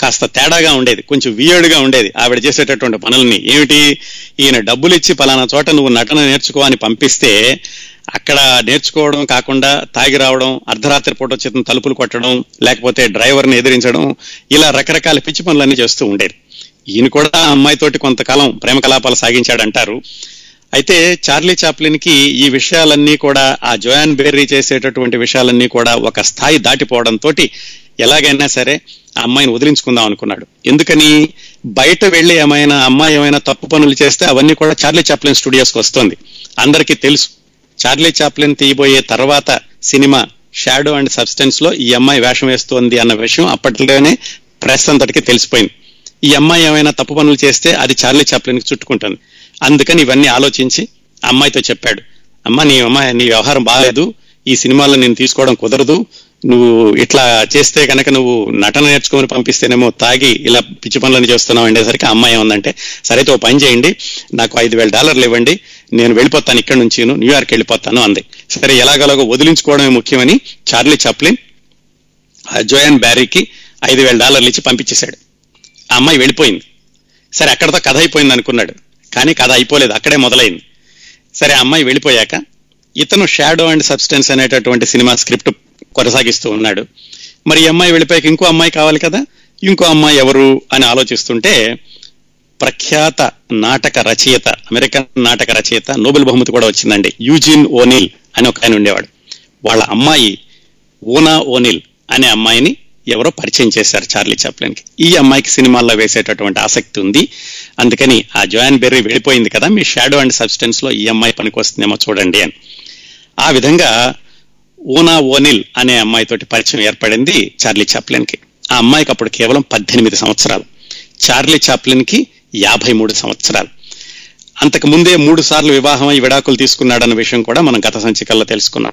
కాస్త తేడాగా ఉండేది కొంచెం వియర్డ్గా ఉండేది. ఆవిడ చేసేటటువంటి పనుల్ని. ఏమిటి? ఈయన డబ్బులు ఇచ్చి పలానా చోట నువ్వు నటన నేర్చుకో అని పంపిస్తే అక్కడ నేర్చుకోవడం కాకుండా తాగి రావడం అర్ధరాత్రి పూట వచ్చి తలుపులు కొట్టడం లేకపోతే డ్రైవర్ని ఎదిరించడం ఇలా రకరకాల పిచ్చి పనులన్నీ చేస్తూ ఉండేది. ఈయన కూడా ఆ అమ్మాయితోటి కొంతకాలం ప్రేమ కలాపాలు సాగించాడంటారు. అయితే చార్లీ చాప్లిన్కి ఈ విషయాలన్నీ కూడా ఆ జోయాన్ బెర్రీ చేసేటటువంటి విషయాలన్నీ కూడా ఒక స్థాయి దాటిపోవడంతో ఎలాగైనా సరే ఆ అమ్మాయిని వదిలించుకుందాం అనుకున్నాడు. ఎందుకని? బయట వెళ్ళి ఏమైనా అమ్మాయి ఏమైనా తప్పు పనులు చేస్తే అవన్నీ కూడా చార్లీ చాప్లిన్ స్టూడియోస్కి వస్తుంది. అందరికీ తెలుసు. చార్లీ చాప్లిన్ తీయబోయే తర్వాత సినిమా షాడో అండ్ సబ్స్టెన్స్లో ఈ అమ్మాయి వేషం వేస్తోంది అన్న విషయం అప్పట్లోనే ప్రెస్ అంతటికి తెలిసిపోయింది. ఈ అమ్మాయి ఏమైనా తప్పు పనులు చేస్తే అది చార్లీ చాప్లిన్కి చుట్టుకుంటుంది. అందుకని ఇవన్నీ ఆలోచించి అమ్మాయితో చెప్పాడు. అమ్మ నీ అమ్మాయి నీ వ్యవహారం బాగాలేదు. ఈ సినిమాలో నేను తీసుకోవడం కుదరదు. నువ్వు ఇట్లా చేస్తే కనుక నువ్వు నటన నేర్చుకొని పంపిస్తేనేమో తాగి ఇలా పిచ్చి పనులను చేస్తున్నావు అనేసరికి అమ్మాయి ఏమందంటే సరైతే ఓ పని చేయండి. నాకు ఐదు వేల డాలర్లు ఇవ్వండి. నేను వెళ్ళిపోతాను ఇక్కడ నుంచి న్యూయార్క్ వెళ్ళిపోతాను అంది. సరే ఎలాగలాగో వదిలించుకోవడమే ముఖ్యమని చార్లీ చాప్లిన్ ఆ జోయాన్ బ్యారీకి ఐదు వేల డాలర్లు ఇచ్చి పంపించేశాడు. ఆ అమ్మాయి వెళ్ళిపోయింది. సరే అక్కడతో కథ అయిపోయింది అనుకున్నాడు కానీ కథ అయిపోలేదు అక్కడే మొదలైంది. సరే ఆ అమ్మాయి వెళ్ళిపోయాక ఇతను షాడో అండ్ సబ్స్టెన్స్ అనేటటువంటి సినిమా స్క్రిప్ట్ కొనసాగిస్తూ ఉన్నాడు. మరి ఈ అమ్మాయి వెళ్ళిపోయాక ఇంకో అమ్మాయి కావాలి కదా? ఇంకో అమ్మాయి ఎవరు అని ఆలోచిస్తుంటే ప్రఖ్యాత నాటక రచయిత అమెరికన్ నాటక రచయిత నోబెల్ బహుమతి కూడా వచ్చిందండి. యూజిన్ ఓనిల్ అని ఒక ఆయన ఉండేవాడు. వాళ్ళ అమ్మాయి ఓనా ఓనిల్ అనే అమ్మాయిని ఎవరో పరిచయం చేశారు చార్లీ చాప్లిన్కి. ఈ అమ్మాయికి సినిమాల్లో వేసేటటువంటి ఆసక్తి ఉంది. అందుకని ఆ జాయిన్ బెర్రీ వెళ్ళిపోయింది కదా మీ షాడో అండ్ సబ్స్టెన్స్లో ఈ అమ్మాయి పనికి వస్తుందేమో చూడండి అని. ఆ విధంగా ఓనా ఓనిల్ అనే అమ్మాయితోటి పరిచయం ఏర్పడింది చార్లీ చాప్లిన్కి. ఆ అమ్మాయికి అప్పుడు కేవలం పద్దెనిమిది సంవత్సరాలు. చార్లీ చాప్లిన్కి యాభై మూడు సంవత్సరాలు. అంతకు ముందే మూడు సార్లు వివాహం అయి విడాకులు తీసుకున్నాడన్న విషయం కూడా మనం గత సంచికల్లో తెలుసుకున్నాం.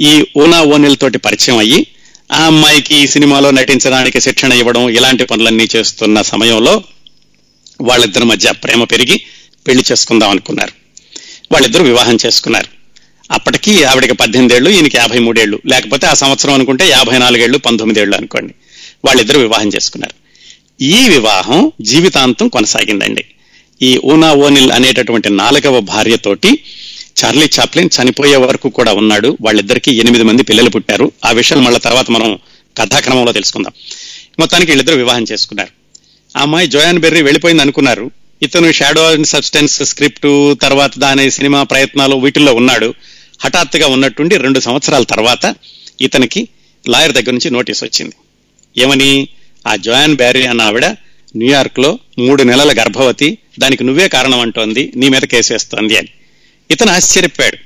ఈ ఓనా ఓనిల్ తోటి పరిచయం అయ్యి ఆ అమ్మాయికి ఈ సినిమాలో నటించడానికి శిక్షణ ఇవ్వడం ఇలాంటి పనులన్నీ చేస్తున్న సమయంలో వాళ్ళిద్దరి మధ్య ప్రేమ పెరిగి పెళ్ళి చేసుకుందాం అనుకున్నారు. వాళ్ళిద్దరూ వివాహం చేసుకున్నారు. అప్పటికి ఆవిడకి పద్దెనిమిదేళ్ళు ఈయనకి యాభై మూడేళ్ళు లేకపోతే ఆ సంవత్సరం అనుకుంటే యాభై నాలుగేళ్ళు పంతొమ్మిదేళ్ళు అనుకోండి. వాళ్ళిద్దరు వివాహం చేసుకున్నారు. ఈ వివాహం జీవితాంతం కొనసాగిందండి. ఈ ఊనా ఓనిల్ అనేటటువంటి నాలుగవ భార్యతోటి చార్లీ చాప్లిన్ చనిపోయే వరకు కూడా ఉన్నాడు. వాళ్ళిద్దరికీ ఎనిమిది మంది పిల్లలు పుట్టారు. ఆ విషయాలు మళ్ళీ తర్వాత మనం కథాక్రమంలో తెలుసుకుందాం. మొత్తానికి వీళ్ళిద్దరు వివాహం చేసుకున్నారు. ఆ అమ్మాయి జోయాన్ బెర్రీ వెళ్ళిపోయింది అనుకున్నారు. ఇతను షాడో అండ్ సబ్స్టెన్స్ స్క్రిప్ట్ తర్వాత దాని సినిమా ప్రయత్నాలు వీటిల్లో ఉన్నాడు. హఠాత్తుగా ఉన్నట్టుండి రెండు సంవత్సరాల తర్వాత ఇతనికి లాయర్ దగ్గర నుంచి నోటీస్ వచ్చింది. ఏమని? ఆ జోయాన్ బ్యారీ అన్న ఆవిడ న్యూయార్క్లో మూడు నెలల గర్భవతి. దానికి నువ్వే కారణం అంటోంది. నీ మీద కేసు వేస్తోంది అని. ఇతను ఆశ్చర్యపోయాడు.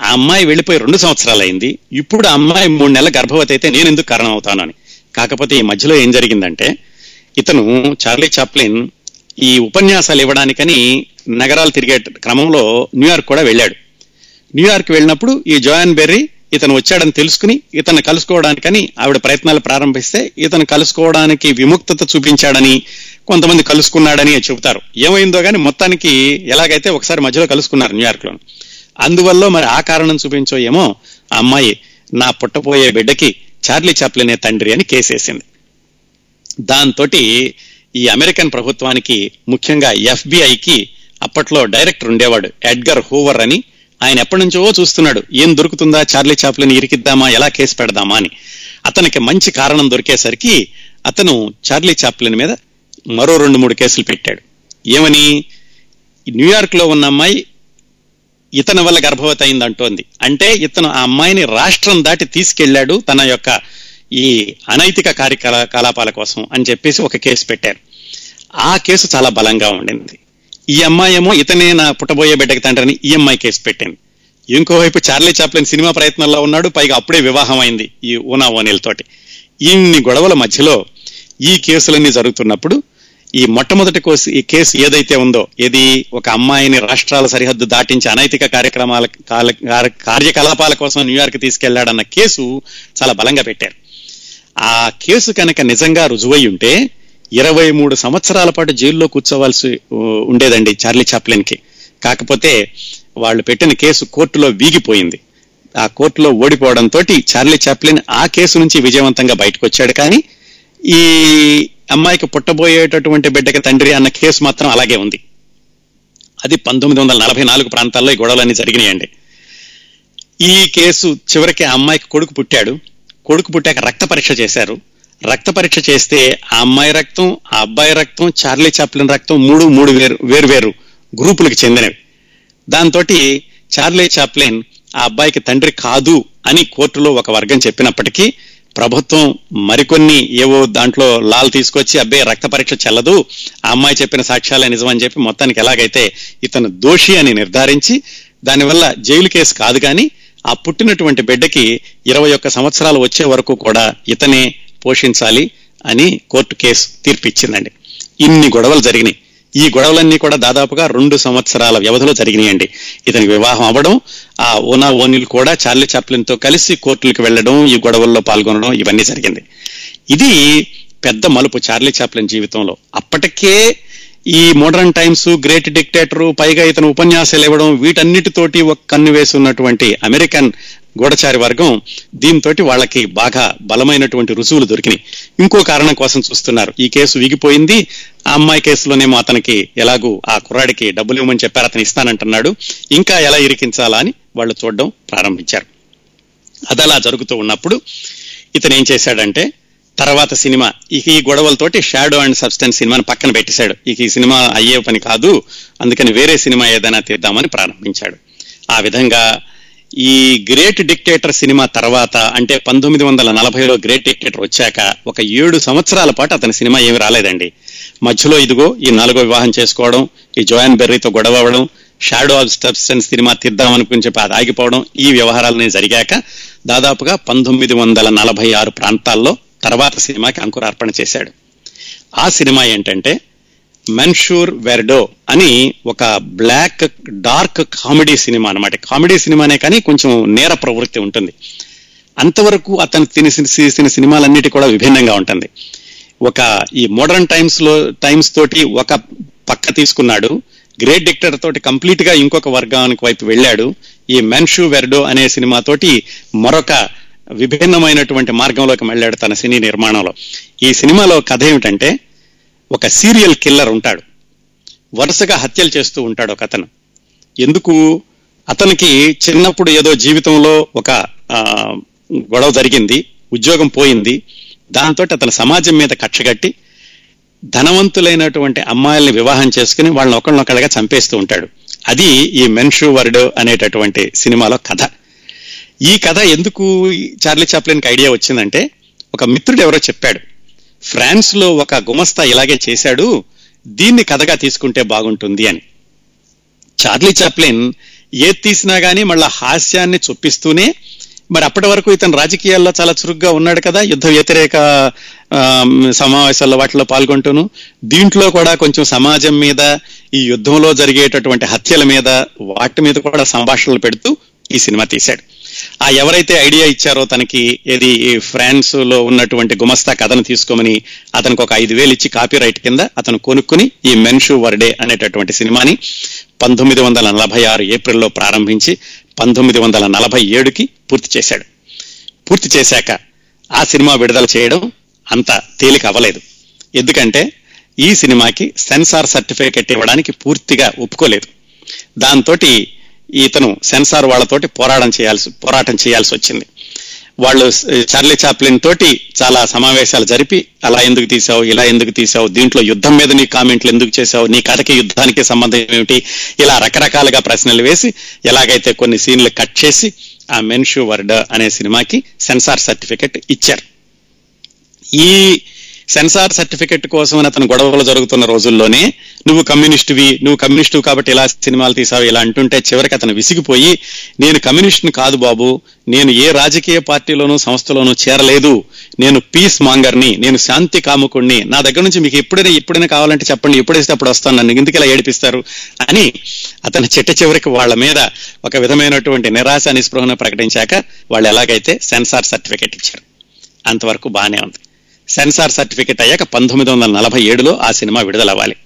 ఆ అమ్మాయి వెళ్ళిపోయి రెండు సంవత్సరాలు అయింది ఇప్పుడు ఆ అమ్మాయి మూడు నెలల గర్భవతి అయితే నేను ఎందుకు కారణం అవుతాను అని. కాకపోతే ఈ మధ్యలో ఏం జరిగిందంటే ఇతను చార్లీ చాప్లిన్ ఈ ఉపన్యాసాలు ఇవ్వడానికని నగరాలు తిరిగే క్రమంలో న్యూయార్క్ కూడా వెళ్ళాడు. న్యూయార్క్ వెళ్ళినప్పుడు ఈ జోయాన్ బెర్రీ ఇతను వచ్చాడని తెలుసుకుని ఇతను కలుసుకోవడానికని ఆవిడ ప్రయత్నాలు ప్రారంభిస్తే ఇతను కలుసుకోవడానికి విముక్తత చూపించాడని కొంతమంది కలుసుకున్నాడని చెబుతారు. ఏమైందో కానీ మొత్తానికి ఎలాగైతే ఒకసారి మధ్యలో కలుసుకున్నారు న్యూయార్క్లో అందువల్ల మరి ఆ కారణం చూపించో ఏమో ఆ అమ్మాయి నా పుట్టపోయే బిడ్డకి చార్లీ చాప్లినే తండ్రి అని కేసేసింది. దాంతో ఈ అమెరికన్ ప్రభుత్వానికి ముఖ్యంగా ఎఫ్బిఐకి అప్పట్లో డైరెక్టర్ ఉండేవాడు ఎడ్గర్ హూవర్ అని. ఆయన ఎప్పటి నుంచో చూస్తున్నాడు ఏం దొరుకుతుందా చార్లీ చాప్లిని ఇరికిద్దామా ఎలా కేసు పెడదామా అని. అతనికి మంచి కారణం దొరికేసరికి అతను చార్లీ చాప్లిన్ మీద మరో రెండు మూడు కేసులు పెట్టాడు. ఏమని? న్యూయార్క్లో ఉన్న అమ్మాయి ఇతని వల్ల గర్భవతి అయింది అంటోంది అంటే ఇతను ఆ అమ్మాయిని రాష్ట్రం దాటి తీసుకెళ్ళాడు తన యొక్క ఈ అనైతిక కార్యకలాపాల కోసం అని చెప్పేసి ఒక కేసు పెట్టారు. ఆ కేసు చాలా బలంగా ఉండింది. ఈ అమ్మాయి ఏమో ఇతనే నా పుట్టబోయే బిడ్డకి తండ్రిని ఈ అమ్మాయి కేసు పెట్టింది. ఇంకోవైపు చార్లీ చాప్లిన్ సినిమా ప్రయత్నంలో ఉన్నాడు పైగా అప్పుడే వివాహం అయింది ఈ ఊనా ఓనీలతోటి ఇన్ని గొడవల మధ్యలో ఈ కేసులన్నీ జరుగుతున్నప్పుడు ఈ మొట్టమొదటి కోసు ఈ కేసు ఏదైతే ఉందో ఇది ఒక అమ్మాయిని రాష్ట్రాల సరిహద్దు దాటించి అనైతిక కార్యక్రమాల కార్యకలాపాల కోసం న్యూయార్క్ తీసుకెళ్ళాడన్న కేసు చాలా బలంగా పెట్టారు. ఆ కేసు కనుక నిజంగా రుజువై ఉంటే ఇరవై మూడు సంవత్సరాల పాటు జైల్లో కూర్చోవలసి ఉండేదండి చార్లీ చాప్లిన్కి కాకపోతే వాళ్ళు పెట్టిన కేసు కోర్టులో వీగిపోయింది. ఆ కోర్టులో ఓడిపోవడంతో చార్లీ చాప్లిన్ ఆ కేసు నుంచి విజయవంతంగా బయటకు వచ్చాడు కానీ ఈ అమ్మాయికి పుట్టబోయేటటువంటి బిడ్డకి తండ్రి అన్న కేసు మాత్రం అలాగే ఉంది. అది పంతొమ్మిది వందల నలభై నాలుగు ప్రాంతాల్లో ఈ గొడవలన్నీ జరిగినాయండి. ఈ కేసు చివరికి ఆ అమ్మాయికి కొడుకు పుట్టాడు. కొడుకు పుట్టాక రక్త పరీక్ష చేశారు. రక్త పరీక్ష చేస్తే ఆ అమ్మాయి రక్తం ఆ అబ్బాయి రక్తం చార్లీ చాప్లిన్ రక్తం మూడు మూడు వేరు వేరు వేరు గ్రూపులకు చెందినవి. దాంతో చార్లీ చాప్లిన్ ఆ అబ్బాయికి తండ్రి కాదు అని కోర్టులో ఒక వర్గం చెప్పినప్పటికీ ప్రభుత్వం మరికొన్ని ఏవో దాంట్లో లాల్ తీసుకొచ్చి అబ్బాయి రక్త పరీక్ష చెల్లదు ఆ అమ్మాయి చెప్పిన సాక్ష్యాలే నిజమని చెప్పి మొత్తానికి ఎలాగైతే ఇతను దోషి అని నిర్ధారించి దానివల్ల జైలు కేసు కాదు కానీ ఆ పుట్టినటువంటి బిడ్డకి ఇరవై ఒక్క సంవత్సరాలు వచ్చే వరకు కూడా ఇతనే పోషించాలి అని కోర్టు కేసు తీర్పిచ్చిందండి. ఇన్ని గొడవలు జరిగినాయి. ఈ గొడవలన్నీ కూడా దాదాపుగా రెండు సంవత్సరాల వ్యవధిలో జరిగినాయండి. ఇతనికి వివాహం అవ్వడం ఆ ఓనా ఓనిల్ కూడా చార్లీ చాప్లిన్తో కలిసి కోర్టులకు వెళ్ళడం ఈ గొడవల్లో పాల్గొనడం ఇవన్నీ జరిగింది. ఇది పెద్ద మలుపు చార్లీ చాప్లిన్ జీవితంలో. అప్పటికే ఈ మోడర్న్ టైమ్స్ గ్రేట్ డిక్టేటర్ పైగా ఇతను ఉపన్యాసాలు ఇవ్వడం వీటన్నిటితోటి ఒక కన్ను వేసి ఉన్నటువంటి అమెరికన్ గూఢచారి వర్గం దీంతో వాళ్ళకి బాగా బలమైనటువంటి రుజువులు దొరికినాయి. ఇంకో కారణం కోసం చూస్తున్నారు. ఈ కేసు విగిపోయింది. ఆ అమ్మాయి కేసులోనేమో అతనికి ఎలాగూ ఆ కుర్రాడికి డబ్బులు ఇవ్వమని చెప్పారు అతను ఇస్తానంటున్నాడు. ఇంకా ఎలా ఇరికించాలా అని వాళ్ళు చూడడం ప్రారంభించారు. అదలా జరుగుతూ ఉన్నప్పుడు ఇతను ఏం చేశాడంటే తర్వాత సినిమా. ఇక ఈ గొడవలతోటి షాడో అండ్ సబ్స్టెన్స్ సినిమాని పక్కన పెట్టేశాడు. ఇక ఈ సినిమా అయ్యే పని కాదు. అందుకని వేరే సినిమా ఏదైనా తీద్దామని ప్రారంభించాడు. ఆ విధంగా ఈ గ్రేట్ డిక్టేటర్ సినిమా తర్వాత అంటే పంతొమ్మిది వందల నలభైలో గ్రేట్ డిక్టేటర్ వచ్చాక ఒక ఏడు సంవత్సరాల పాటు అతని సినిమా ఏమి రాలేదండి. మధ్యలో ఇదిగో ఈ నాలుగో వివాహం చేసుకోవడం ఈ జోయాన్ బెర్రీతో గొడవ అవ్వడం షాడో ఆఫ్ సబ్స్టెన్స్ సినిమా తీద్దామనుకుని చెప్పి అది ఆగిపోవడం ఈ వ్యవహారాలనే జరిగాక దాదాపుగా పంతొమ్మిది వందల నలభై ఆరు ప్రాంతాల్లో తర్వాత సినిమాకి అంకురార్పణ చేశాడు. ఆ సినిమా ఏంటంటే మెన్షూర్ వెర్డో అని ఒక బ్లాక్ డార్క్ కామెడీ సినిమా అనమాట కామెడీ సినిమానే కానీ కొంచెం నేర ప్రవృత్తి ఉంటుంది. అంతవరకు అతను తీసిన సినిమాలన్నిటి కూడా విభిన్నంగా ఉంటుంది. ఒక ఈ మోడర్న్ టైమ్స్లో టైమ్స్ తోటి ఒక పక్క తీసుకున్నాడు. గ్రేట్ డిక్టర్ తోటి కంప్లీట్గా ఇంకొక వర్గానికి వైపు వెళ్ళాడు. ఈ మెన్షు వెర్డో అనే సినిమాతోటి మరొక విభిన్నమైనటువంటి మార్గంలోకి వెళ్ళాడు తన సినీ నిర్మాణంలో. ఈ సినిమాలో కథ ఏమిటంటే ఒక సీరియల్ కిల్లర్ ఉంటాడు. వరుసగా హత్యలు చేస్తూ ఉంటాడు ఒక అతను. ఎందుకు? అతనికి చిన్నప్పుడు ఏదో జీవితంలో ఒక ఆ, గొడవ జరిగింది ఉద్యోగం పోయింది. దాంతో అతను సమాజం మీద కక్షగట్టి ధనవంతులైనటువంటి అమ్మాయిల్ని వివాహం చేసుకుని వాళ్ళని ఒకళ్ళనొకళ్ళగా చంపేస్తూ ఉంటాడు. అది ఈ మెన్షూ వర్డ్ అనేటటువంటి సినిమాలో కథ. ఈ కథ ఎందుకు చార్లీ చాప్లిన్కి ఐడియా వచ్చిందంటే ఒక మిత్రుడు ఎవరో చెప్పాడు ఫ్రాన్స్లో ఒక గుమస్తా ఇలాగే చేశాడు దీన్ని కథగా తీసుకుంటే బాగుంటుంది అని. చార్లీ చాప్లిన్ ఏది తీసినా కానీ మళ్ళా హాస్యాన్ని చొప్పిస్తూనే మరి అప్పటి వరకు ఇతను రాజకీయాల్లో చాలా చురుగ్గా ఉన్నాడు కదా యుద్ధ వ్యతిరేక ఆ, సమావేశాల్లో వాటిలో పాల్గొంటూను దీంట్లో కూడా కొంచెం సమాజం మీద ఈ యుద్ధంలో జరిగేటటువంటి హత్యల మీద వాటి మీద కూడా సంభాషణలు పెడుతూ ఈ సినిమా తీశాడు. ఆ ఎవరైతే ఐడియా ఇచ్చారో తనకి ఏది ఈ ఫ్రాన్స్లో ఉన్నటువంటి గుమస్తా కథను తీసుకోమని అతనికి ఒక ఐదు వేలు ఇచ్చి కాపీ రైట్ కింద అతను కొనుక్కుని ఈ మెన్షు వర్డే అనేటటువంటి సినిమాని పంతొమ్మిది వందల నలభై ఆరు ఏప్రిల్లో ప్రారంభించి పంతొమ్మిది వందల నలభై ఏడుకి పూర్తి చేశాడు. పూర్తి చేశాక ఆ సినిమా విడుదల చేయడం అంత తేలిక అవ్వలేదు. ఎందుకంటే ఈ సినిమాకి సెన్సార్ సర్టిఫికేట్ ఇవ్వడానికి పూర్తిగా ఒప్పుకోలేదు. దాంతో ఇతను సెన్సార్ వాళ్ళతోటి పోరాటం చేయాల్సి పోరాటం చేయాల్సి వచ్చింది. వాళ్ళు చార్లీ చాప్లిన్ తోటి చాలా సమావేశాలు జరిపి అలా ఎందుకు తీసావు ఇలా ఎందుకు తీసావు దీంట్లో యుద్ధం మీద నీ కామెంట్లు ఎందుకు చేసావు నీ కథకి యుద్ధానికి సంబంధం ఏమిటి ఇలా రకరకాలుగా ప్రశ్నలు వేసి ఎలాగైతే కొన్ని సీన్లు కట్ చేసి ఆ మెన్షు వర్డ్ అనే సినిమాకి సెన్సార్ సర్టిఫికెట్ ఇచ్చారు. ఈ సెన్సార్ సర్టిఫికెట్ కోసం అతను గొడవలు జరుగుతున్న రోజుల్లోనే నువ్వు కమ్యూనిస్టువి నువ్వు కమ్యూనిస్టు కాబట్టి ఇలా సినిమాలు తీసావు ఇలా అంటుంటే చివరికి అతను విసిగిపోయి నేను కమ్యూనిస్ట్ని కాదు బాబు నేను ఏ రాజకీయ పార్టీలోనూ సంస్థలోనూ చేరలేదు. నేను పీస్ మాంగర్ని నేను శాంతి కాముకుణ్ణి. నా దగ్గర నుంచి మీకు ఎప్పుడైనా ఎప్పుడైనా కావాలంటే చెప్పండి ఎప్పుడైతే అప్పుడు వస్తాను నన్ను ఎందుకు ఇలా ఏడిపిస్తారు? అని అతను చిట్ట చివరికి వాళ్ళ మీద ఒక విధమైనటువంటి నిరాశ నిస్పృహను ప్రకటించాక వాళ్ళు ఎలాగైతే సెన్సార్ సర్టిఫికెట్ ఇచ్చారు. అంతవరకు బాగానే ఉంది. సెన్సార్ సర్టిఫికెట్ అయ్యాక పంతొమ్మిది వందల నలభై ఏడులో ఆ సినిమా విడుదలవ్వాలి.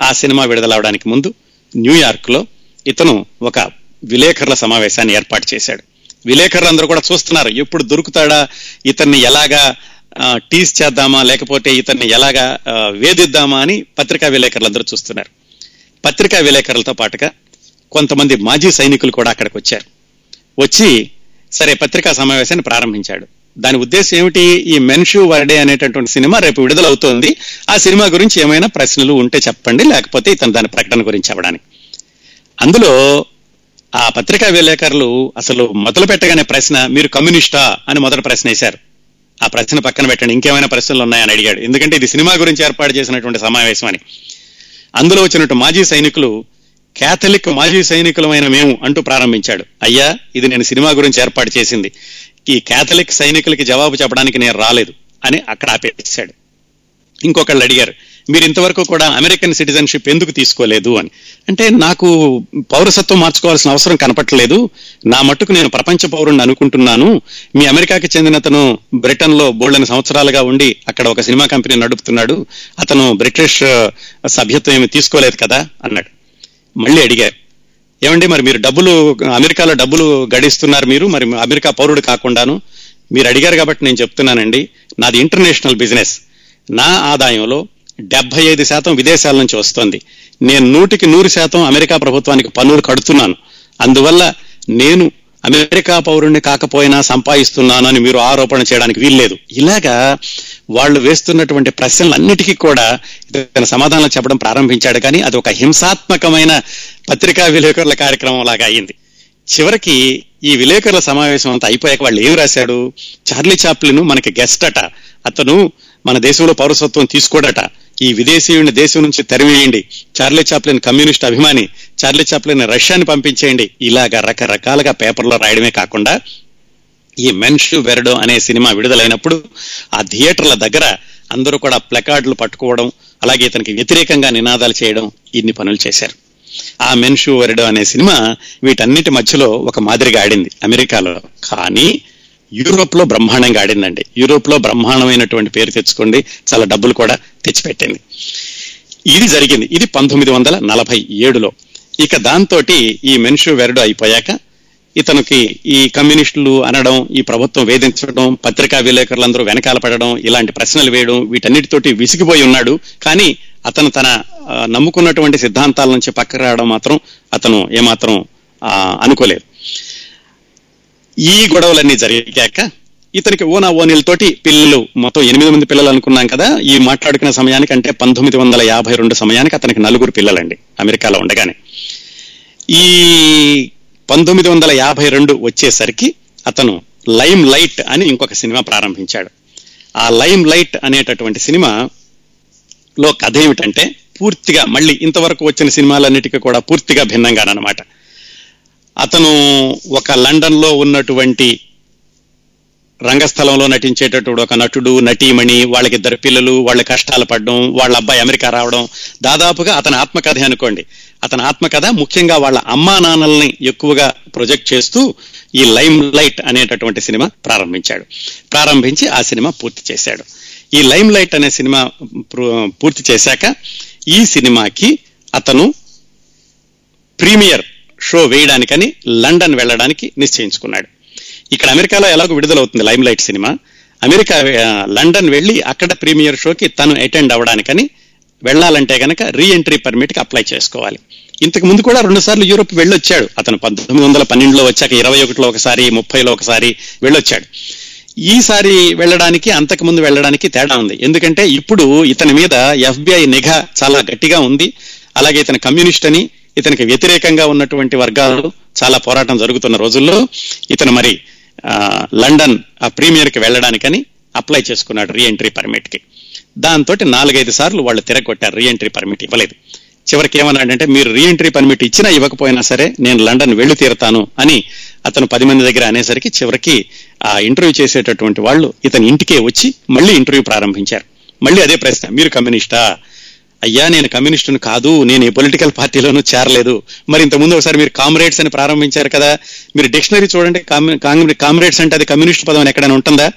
ఆ సినిమా విడుదలవడానికి ముందు న్యూయార్క్లో ఇతను ఒక విలేకరుల సమావేశాన్ని ఏర్పాటు చేశాడు. విలేకరులందరూ కూడా చూస్తున్నారు ఎప్పుడు దొరుకుతాడా ఇతన్ని ఎలాగా టీస్ చేద్దామా లేకపోతే ఇతన్ని ఎలాగా వేధిద్దామా అని పత్రికా విలేకరులందరూ చూస్తున్నారు. పత్రికా విలేకరులతో పాటుగా కొంతమంది మాజీ సైనికులు కూడా అక్కడికి వచ్చారు. వచ్చి సరే పత్రికా సమావేశాన్ని ప్రారంభించాడు. దాని ఉద్దేశం ఏమిటి? ఈ మెన్షు వర్డే అనేటటువంటి సినిమా రేపు విడుదలవుతోంది. ఆ సినిమా గురించి ఏమైనా ప్రశ్నలు ఉంటే చెప్పండి లేకపోతే ఇతను దాని ప్రకటన గురించి అవ్వడానికి. అందులో ఆ పత్రికా విలేకరులు అసలు మొదలు పెట్టగానే ప్రశ్న మీరు కమ్యూనిస్టా అని మొదటి ప్రశ్న వేశారు. ఆ ప్రశ్న పక్కన పెట్టండి ఇంకేమైనా ప్రశ్నలు ఉన్నాయని అడిగాడు. ఎందుకంటే ఇది సినిమా గురించి ఏర్పాటు చేసినటువంటి సమావేశం అని. అందులో వచ్చినట్టు మాజీ సైనికులు కేథలిక్ మాజీ సైనికులమైన మేము అంటూ ప్రారంభించాడు. అయ్యా ఇది నేను సినిమా గురించి ఏర్పాటు చేసింది. ఈ కేథలిక్ సైనికులకి జవాబు చెప్పడానికి నేను రాలేదు అని అక్కడ ఆపేశాడు. ఇంకొకళ్ళు అడిగారు మీరు ఇంతవరకు కూడా అమెరికన్ సిటిజన్షిప్ ఎందుకు తీసుకోలేదు? అని. అంటే నాకు పౌరసత్వం మార్చుకోవాల్సిన అవసరం కనపట్లేదు నా మట్టుకు నేను ప్రపంచ పౌరుణ్ణి అనుకుంటున్నాను. మీ అమెరికాకి చెందినతను బ్రిటన్లో బోల్డెన్ సంవత్సరాలుగా ఉండి అక్కడ ఒక సినిమా కంపెనీ నడుపుతున్నాడు. అతను బ్రిటిష్ సభ్యత్వం ఏమి తీసుకోలేదు కదా? అన్నాడు. మళ్ళీ అడిగారు ఏమండి మరి మీరు డబ్బులు అమెరికాలో డబ్బులు గడిస్తున్నారు మీరు మరి అమెరికా పౌరుడు కాకుండాను మీరు అడిగారు కాబట్టి నేను చెప్తున్నానండి నాది ఇంటర్నేషనల్ బిజినెస్. నా ఆదాయంలో డెబ్బై ఐదు శాతం విదేశాల నుంచి వస్తుంది. నేను నూటికి నూరు శాతం అమెరికా ప్రభుత్వానికి పన్నులు కడుతున్నాను. అందువల్ల నేను అమెరికా పౌరుణ్ణి కాకపోయినా సంపాదిస్తున్నానని మీరు ఆరోపణ చేయడానికి వీల్లేదు. ఇలాగా వాళ్ళు వేస్తున్నటువంటి ప్రశ్నలన్నిటికీ కూడా ఇతను సమాధానాలు చెప్పడం ప్రారంభించాడు. కానీ అది ఒక హింసాత్మకమైన పత్రికా విలేకరుల కార్యక్రమం లాగా అయింది చివరికి ఈ విలేకరుల సమావేశం అంతా అయిపోయాక వాళ్ళు ఏం రాశాడు? చార్లీ చాప్లిన్ మనకి గెస్ట్ అట. అతను మన దేశంలో పౌరసత్వం తీసుకోడట. ఈ విదేశీయుడిని దేశం నుంచి తరివేయండి చార్లీ చాప్లిన్ కమ్యూనిస్ట్ అభిమాని. చార్లీ చాప్లిన్ రష్యాని పంపించేయండి. ఇలాగా రకరకాలుగా పేపర్లో రాయడమే కాకుండా ఈ మెన్షు వెరడో అనే సినిమా విడుదలైనప్పుడు ఆ థియేటర్ల దగ్గర అందరూ కూడా ప్లకార్డులు పట్టుకోవడం అలాగే ఇతనికి వ్యతిరేకంగా నినాదాలు చేయడం ఇన్ని పనులు చేశారు. ఆ మెన్షూ వెరడో అనే సినిమా వీటన్నిటి మధ్యలో ఒక మాదిరిగా ఆడింది అమెరికాలో. కానీ యూరోప్లో బ్రహ్మాండంగా ఆడిందండి. యూరోప్లో బ్రహ్మాండమైనటువంటి పేరు తెచ్చుకోండి చాలా డబ్బులు కూడా తెచ్చిపెట్టింది. ఇది జరిగింది. ఇది పంతొమ్మిది వందల నలభై ఏడులో. ఇక దాంతో ఈ మెన్షూ వెరడు అయిపోయాక ఇతనికి ఈ కమ్యూనిస్టులు అనడం ఈ ప్రభుత్వం వేధించడం పత్రికా విలేకరులందరూ వెనకాల పడడం ఇలాంటి ప్రశ్నలు వేయడం వీటన్నిటితోటి విసిగిపోయి ఉన్నాడు. కానీ అతను తన ఆ, నమ్ముకున్నటువంటి సిద్ధాంతాల నుంచి పక్కకు రావడం మాత్రం అతను ఏమాత్రం ఆ, అనుకోలేదు. ఈ గొడవలన్నీ జరిగాక ఇతనికి ఓనా ఓనిలతోటి పిల్లలు మొత్తం ఎనిమిది మంది పిల్లలు అనుకున్నాం కదా ఈ మాట్లాడుకునే సమయానికి అంటే పంతొమ్మిది వందల యాభై రెండు సమయానికి అతనికి నలుగురు పిల్లలండి అమెరికాలో ఉండగానే. ఈ పంతొమ్మిది వందల యాభై రెండు వచ్చేసరికి అతను లైమ్ లైట్ అని ఇంకొక సినిమా ప్రారంభించాడు. ఆ లైమ్ లైట్ అనేటటువంటి సినిమా లో కథ ఏమిటంటే పూర్తిగా మళ్ళీ ఇంతవరకు వచ్చిన సినిమాలన్నిటికీ కూడా పూర్తిగా భిన్నంగానమాట అతను ఒక లండన్లో ఉన్నటువంటి రంగస్థలంలో నటించేటటువంటి ఒక నటుడు నటీమణి వాళ్ళకిద్దరు పిల్లలు వాళ్ళ కష్టాలు పడడం వాళ్ళ అబ్బాయి అమెరికా రావడం దాదాపుగా అతని ఆత్మకథ అనుకోండి. అతని ఆత్మకథ ముఖ్యంగా వాళ్ళ అమ్మా నాన్నల్ని ఎక్కువగా ప్రొజెక్ట్ చేస్తూ ఈ లైమ్ లైట్ అనేటటువంటి సినిమా ప్రారంభించాడు. ప్రారంభించి ఆ సినిమా పూర్తి చేశాడు. ఈ లైమ్ లైట్ అనే సినిమా పూర్తి చేశాక ఈ సినిమాకి అతను ప్రీమియర్ షో వేయడానికని లండన్ వెళ్ళడానికి నిశ్చయించుకున్నాడు. ఇక్కడ అమెరికాలో ఎలాగో విడుదలవుతుంది lime light cinema. America London వెళ్ళి అక్కడ ప్రీమియర్ షోకి తను అటెండ్ అవ్వడానికని వెళ్ళాలంటే గనక రీ ఎంట్రీ పర్మిట్కి అప్లై చేసుకోవాలి. ఇంతకు ముందు కూడా రెండు సార్లు యూరోప్ వెళ్ళొచ్చాడు. అతను పంతొమ్మిది వందల పన్నెండులో వచ్చాక ఇరవై ఒకటిలో ఒకసారి ముప్పైలో ఒకసారి వెళ్ళొచ్చాడు. ఈసారి వెళ్ళడానికి అంతకు ముందు వెళ్ళడానికి తేడా ఉంది. ఎందుకంటే ఇప్పుడు ఇతని మీద ఎఫ్బిఐ నిఘా చాలా గట్టిగా ఉంది. అలాగే ఇతను కమ్యూనిస్ట్ అని ఇతనికి వ్యతిరేకంగా ఉన్నటువంటి వర్గాలు చాలా పోరాటం జరుగుతున్న రోజుల్లో ఇతను మరి ఆ, లండన్ ఆ ప్రీమియర్కి వెళ్ళడానికని అప్లై చేసుకున్నాడు రీ ఎంట్రీ పర్మిట్కి. దాంతో నాలుగైదు సార్లు వాళ్ళు తిరగొట్టారు రీఎంట్రీ పర్మిట్ ఇవ్వలేదు. చివరికి ఏమన్నాడంటే మీరు రీఎంట్రీ పర్మిట్ ఇచ్చినా ఇవ్వకపోయినా సరే నేను లండన్ వెళ్ళి తీరుతాను అని అతను పది మంది దగ్గర అనేసరికి చివరికి ఆ ఇంటర్వ్యూ చేసేటటువంటి వాళ్ళు ఇతని ఇంటికే వచ్చి మళ్ళీ ఇంటర్వ్యూ ప్రారంభించారు. మళ్ళీ అదే ప్రశ్న మీరు కమ్యూనిస్టా అయ్యా నేను కమ్యూనిస్టును కాదు నేను ఏ పొలిటికల్ పార్టీలోనూ చేరలేదు. మరి ఇంత ముందు ఒకసారి మీరు కామ్రేడ్స్ అని ప్రారంభించారు కదా. మీరు డిక్షనరీ చూడండి కామ్రేడ్స్ అంటే అది కమ్యూనిస్ట్ పదం ఎక్కడైనా ఉంటుందా?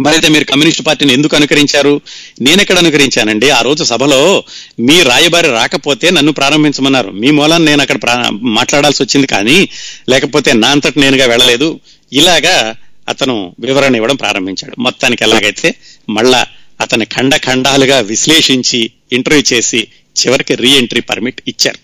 మరైతే మీరు కమ్యూనిస్ట్ పార్టీని ఎందుకు అనుకరించారు? నేనెక్కడ అనుకరించానండి? ఆ రోజు సభలో మీ రాయబారి రాకపోతే నన్ను ప్రారంభించమన్నారు. మీ మూలాన్ని నేను అక్కడ ప్రా- మాట్లాడాల్సి వచ్చింది కానీ లేకపోతే నా అంతటి నేనుగా వెళ్ళలేదు. ఇలాగా అతను వివరణ ఇవ్వడం ప్రారంభించాడు. మొత్తానికి ఎలాగైతే మళ్ళా అతని ఖండ ఖండాలుగా విశ్లేషించి ఇంటర్వ్యూ చేసి చివరికి రీ ఎంట్రీ పర్మిట్ ఇచ్చారు.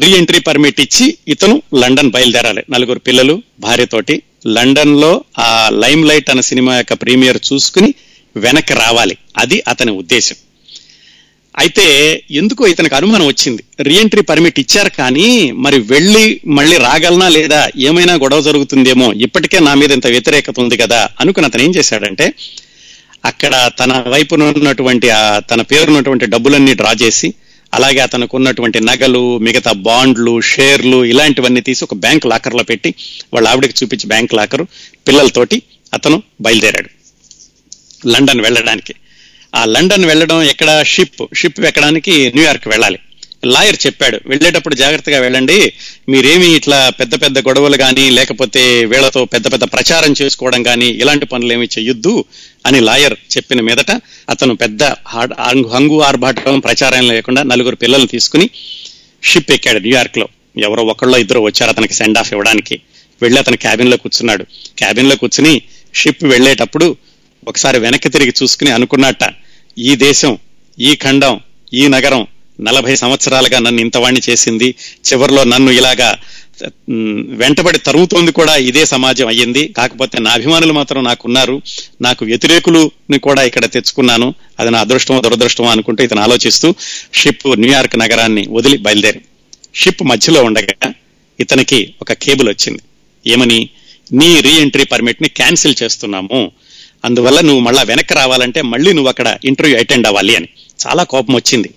రీ ఎంట్రీ పర్మిట్ ఇచ్చి ఇతను లండన్ బయలుదేరాలి. నలుగురు పిల్లలు భార్యతోటి లండన్లో ఆ లైమ్ లైట్ అనే సినిమా యొక్క ప్రీమియర్ చూసుకుని వెనక్కి రావాలి. అది అతని ఉద్దేశం. అయితే ఎందుకో ఇతనికి అనుమానం వచ్చింది. రీఎంట్రీ పర్మిట్ ఇచ్చారు కానీ మరి వెళ్ళి మళ్ళీ రాగలనా లేదా ఏమైనా గొడవ జరుగుతుందేమో ఇప్పటికే నా మీద ఇంత వ్యతిరేకత ఉంది కదా అనుకుని అతను ఏం చేశాడంటే అక్కడ తన వైపున ఉన్నటువంటి తన పేరున్నటువంటి డబ్బులన్నీ డ్రా చేసి అలాగే అతనికి ఉన్నటువంటి నగలు మిగతా బాండ్లు షేర్లు ఇలాంటివన్నీ తీసి ఒక బ్యాంక్ లాకర్లో పెట్టి వాళ్ళ ఆవిడకి చూపించి బ్యాంక్ లాకర్ పిల్లలతోటి అతను బయలుదేరాడు లండన్ వెళ్ళడానికి. ఆ లండన్ వెళ్ళడం ఎక్కడ? షిప్ షిప్ ఎక్కడానికి న్యూయార్క్ వెళ్ళాలి. లాయర్ చెప్పాడు వెళ్ళేటప్పుడు జాగ్రత్తగా వెళ్ళండి మీరేమి ఇట్లా పెద్ద పెద్ద గొడవలు కానీ లేకపోతే వీళ్ళతో పెద్ద పెద్ద ప్రచారం చేసుకోవడం కానీ ఇలాంటి పనులు ఏమి చెయ్యొద్దు అని లాయర్ చెప్పిన మీదట అతను పెద్ద హాడ్- హంగు- ఆర్భాటం ప్రచారం లేకుండా నలుగురు పిల్లల్ని తీసుకుని షిప్ ఎక్కాడు న్యూయార్క్లో ఎవరో ఒకళ్ళో ఇద్దరు వచ్చారు అతనికి సెండ్ ఆఫ్ ఇవ్వడానికి. వెళ్ళి అతను క్యాబిన్లో కూర్చున్నాడు. క్యాబిన్లో కూర్చుని షిప్ వెళ్ళేటప్పుడు ఒకసారి వెనక్కి తిరిగి చూసుకుని అనుకున్నట్ట ఈ దేశం ఈ ఖండం ఈ నగరం నలభై సంవత్సరాలుగా నన్ను ఇంతవాణ్ణి చేసింది. చివరిలో నన్ను ఇలాగా వెంటబడి తరుగుతోంది కూడా ఇదే సమాజం అయ్యింది. కాకపోతే నా అభిమానులు మాత్రం నాకున్నారు. నాకు వ్యతిరేకులుని కూడా ఇక్కడ తెచ్చుకున్నాను. అది నా అదృష్టమో దురదృష్టమో అనుకుంటూ ఇతను ఆలోచిస్తూ షిప్ న్యూయార్క్ నగరాన్ని వదిలి బయలుదేరి. షిప్ మధ్యలో ఉండగా ఇతనికి ఒక కేబుల్ వచ్చింది. ఏమని? నీ రీ ఎంట్రీ పర్మిట్ని క్యాన్సిల్ చేస్తున్నాము. అందువల్ల నువ్వు మళ్ళా వెనక్కి రావాలంటే మళ్ళీ నువ్వు అక్కడ ఇంటర్వ్యూ అటెండ్ అవ్వాలి అని. చాలా కోపం వచ్చింది.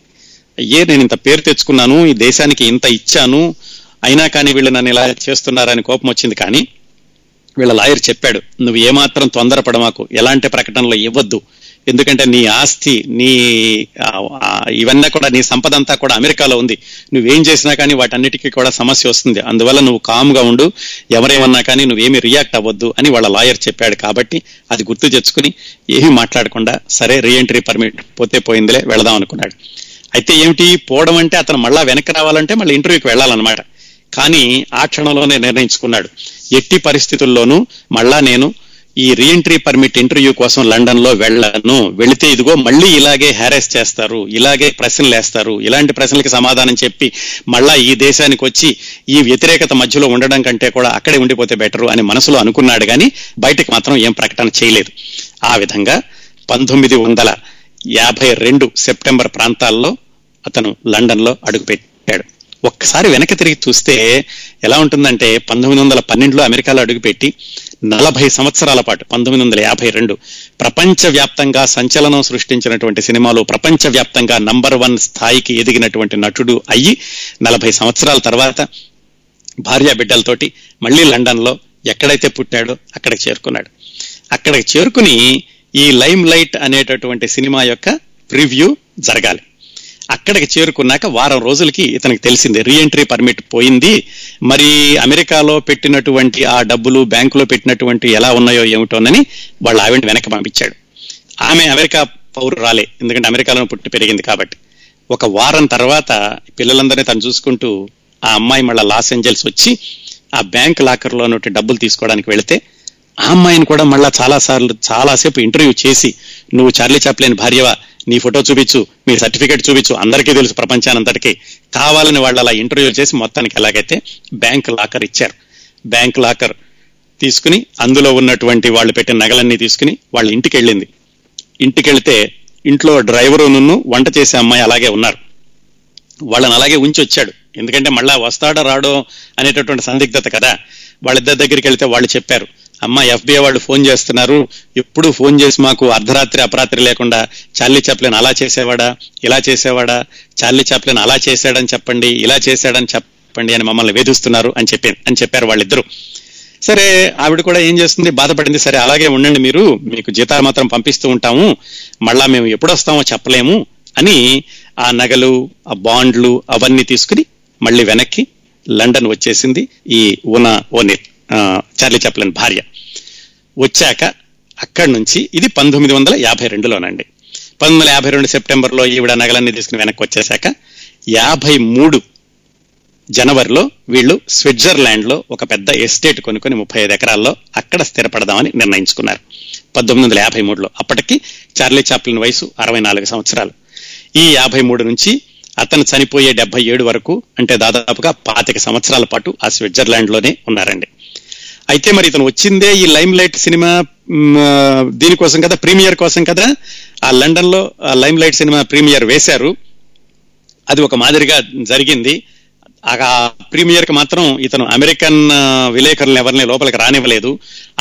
అయ్యే నేను ఇంత పేరు తెచ్చుకున్నాను. ఈ దేశానికి ఇంత ఇచ్చాను. అయినా కానీ వీళ్ళు నన్ను ఇలా చేస్తున్నారని కోపం వచ్చింది కానీ వీళ్ళ లాయర్ చెప్పాడు నువ్వు ఏమాత్రం తొందరపడమాకు ఎలాంటి ప్రకటనలు ఇవ్వద్దు. ఎందుకంటే నీ ఆస్తి నీ ఇవన్నీ కూడా నీ సంపద అంతా కూడా అమెరికాలో ఉంది. నువ్వేం చేసినా కానీ వాటన్నిటికీ కూడా సమస్య వస్తుంది. అందువల్ల నువ్వు కామ్గా ఉండు ఎవరేమన్నా కానీ నువ్వేమి రియాక్ట్ అవ్వద్దు అని వాళ్ళ లాయర్ చెప్పాడు. కాబట్టి అది గుర్తు తెచ్చుకుని ఏమీ మాట్లాడకుండా సరే రీఎంట్రీ పర్మిట్ పోతే పోయిందిలే వెళదాం అనుకున్నాడు. అయితే ఏమిటి? పోవడం అంటే అతను మళ్ళా వెనక్కి రావాలంటే మళ్ళీ ఇంటర్వ్యూకి వెళ్ళాలన్నమాట. కానీ ఆ క్షణంలోనే నిర్ణయించుకున్నాడు. ఎట్టి పరిస్థితుల్లోనూ మళ్ళా నేను ఈ రీఎంట్రీ పర్మిట్ ఇంటర్వ్యూ కోసం లండన్లో వెళ్ళను. వెళితే ఇదిగో మళ్ళీ ఇలాగే హ్యారెస్ చేస్తారు ఇలాగే ప్రశ్నలు వేస్తారు ఇలాంటి ప్రశ్నలకి సమాధానం చెప్పి మళ్ళా ఈ దేశానికి వచ్చి ఈ వ్యతిరేకత మధ్యలో ఉండడం కంటే కూడా అక్కడే ఉండిపోతే బెటరు అని మనసులో అనుకున్నాడు కానీ బయటకు మాత్రం ఏం ప్రకటన చేయలేదు. ఆ విధంగా పంతొమ్మిది వందల యాభై రెండు సెప్టెంబర్ ప్రాంతాల్లో అతను లండన్లో అడుగుపెట్టాడు. ఒక్కసారి వెనక్కి తిరిగి చూస్తే ఎలా ఉంటుందంటే పంతొమ్మిది వందల పన్నెండులో అమెరికాలో అడుగుపెట్టి నలభై సంవత్సరాల పాటు పంతొమ్మిది వందల యాభై రెండు ప్రపంచ వ్యాప్తంగా సంచలనం సృష్టించినటువంటి సినిమాలు ప్రపంచ వ్యాప్తంగా నంబర్ వన్ స్థాయికి ఎదిగినటువంటి నటుడు అయ్యి నలభై సంవత్సరాల తర్వాత భార్య బిడ్డలతోటి మళ్ళీ లండన్లో ఎక్కడైతే పుట్టాడో అక్కడికి చేరుకున్నాడు. అక్కడికి చేరుకుని ఈ లైమ్ లైట్ అనేటటువంటి సినిమా యొక్క ప్రివ్యూ జరగాలి. అక్కడికి చేరుకున్నాక వారం రోజులకి ఇతనికి తెలిసింది రీఎంట్రీ పర్మిట్ పోయింది. మరి అమెరికాలో పెట్టినటువంటి ఆ డబ్బులు బ్యాంకులో పెట్టినటువంటి ఎలా ఉన్నాయో ఏమిటోనని వాళ్ళ ఆవిడ వెనక్కి పంపించాడు. ఆమె అమెరికా పౌరురాలే ఎందుకంటే అమెరికాలో పుట్టి పెరిగింది కాబట్టి. ఒక వారం తర్వాత పిల్లలందరినీ తను చూసుకుంటూ ఆ అమ్మాయి మళ్ళీ లాస్ ఏంజల్స్ వచ్చి ఆ బ్యాంక్ లాకర్లో ఉన్నటువంటి డబ్బులు తీసుకోవడానికి వెళితే ఆ అమ్మాయిని కూడా మళ్ళా చాలా సార్లు చాలాసేపు ఇంటర్వ్యూ చేసి నువ్వు చార్లీ చాప్లేని భార్యవా? నీ ఫోటో చూపించు మీ సర్టిఫికేట్ చూపించు అందరికీ తెలుసు ప్రపంచానంతటికి. కావాలని వాళ్ళు అలా ఇంటర్వ్యూ చేసి మొత్తానికి ఎలాగైతే బ్యాంక్ లాకర్ ఇచ్చారు. బ్యాంక్ లాకర్ తీసుకుని అందులో ఉన్నటువంటి వాళ్ళు పెట్టిన నగలన్నీ తీసుకుని వాళ్ళ ఇంటికి వెళ్ళింది ఇంటికి వెళితే ఇంట్లో డ్రైవరు నున్ను వంట చేసే అమ్మాయి అలాగే ఉన్నారు. వాళ్ళని అలాగే ఉంచి వచ్చాడు. ఎందుకంటే మళ్ళా వస్తాడో రాడో అనేటటువంటి సందిగ్ధత కదా. వాళ్ళిద్దరి దగ్గరికి వెళ్తే వాళ్ళు చెప్పారు అమ్మ ఎఫ్బిఐ వాళ్ళు ఫోన్ చేస్తున్నారు. ఎప్పుడు ఫోన్ చేసి మాకు అర్ధరాత్రి అపరాత్రి లేకుండా చార్లీ చాప్లిన్ అలా చేసేవాడా? ఇలా చేసేవాడా? చార్లీ చాప్లిన్ అలా చేశాడని చెప్పండి ఇలా చేశాడని చెప్పండి అని మమ్మల్ని వేధిస్తున్నారు అని చెప్పి అని చెప్పారు వాళ్ళిద్దరూ. సరే ఆవిడ కూడా ఏం చేస్తుంది? బాధపడింది. సరే అలాగే ఉండండి మీరు. మీకు జీతాలు మాత్రం పంపిస్తూ ఉంటాము. మళ్ళా మేము ఎప్పుడు వస్తామో చెప్పలేము అని ఆ నగలు ఆ బాండ్లు అవన్నీ తీసుకుని మళ్ళీ వెనక్కి లండన్ వచ్చేసింది ఈ ఊనా ఓనిల్ చార్లీ చాప్లిన్ భార్య వచ్చాక అక్కడి నుంచి ఇది పంతొమ్మిది వందల యాభై రెండులోనండి. పంతొమ్మిది వందల యాభై రెండు సెప్టెంబర్లో ఈవిడ నగలన్నీ తీసుకుని వెనక్కి వచ్చేసాక యాభై మూడు జనవరిలో వీళ్ళు స్విట్జర్లాండ్లో ఒక పెద్ద ఎస్టేట్ కొనుక్కొని ముప్పై ఐదు ఎకరాల్లో అక్కడ స్థిరపడదామని నిర్ణయించుకున్నారు. పంతొమ్మిది వందల యాభై మూడులో. అప్పటికి చార్లీ చాప్లిన్ వయసు అరవై నాలుగు సంవత్సరాలు. ఈ యాభై మూడు నుంచి అతను చనిపోయే డెబ్బై ఏడు వరకు అంటే దాదాపుగా పాతిక సంవత్సరాల పాటు ఆ స్విట్జర్లాండ్లోనే ఉన్నారండి. అయితే మరి ఇతను వచ్చిందే ఈ లైమ్ లైట్ సినిమా దీనికోసం కదా ప్రీమియర్ కోసం కదా ఆ లండన్లో లైమ్ లైట్ సినిమా ప్రీమియర్ వేశారు. అది ఒక మాదిరిగా జరిగింది. ఆ ప్రీమియర్కి మాత్రం ఇతను అమెరికన్ విలేకరులను ఎవరిని లోపలికి రానివ్వలేదు.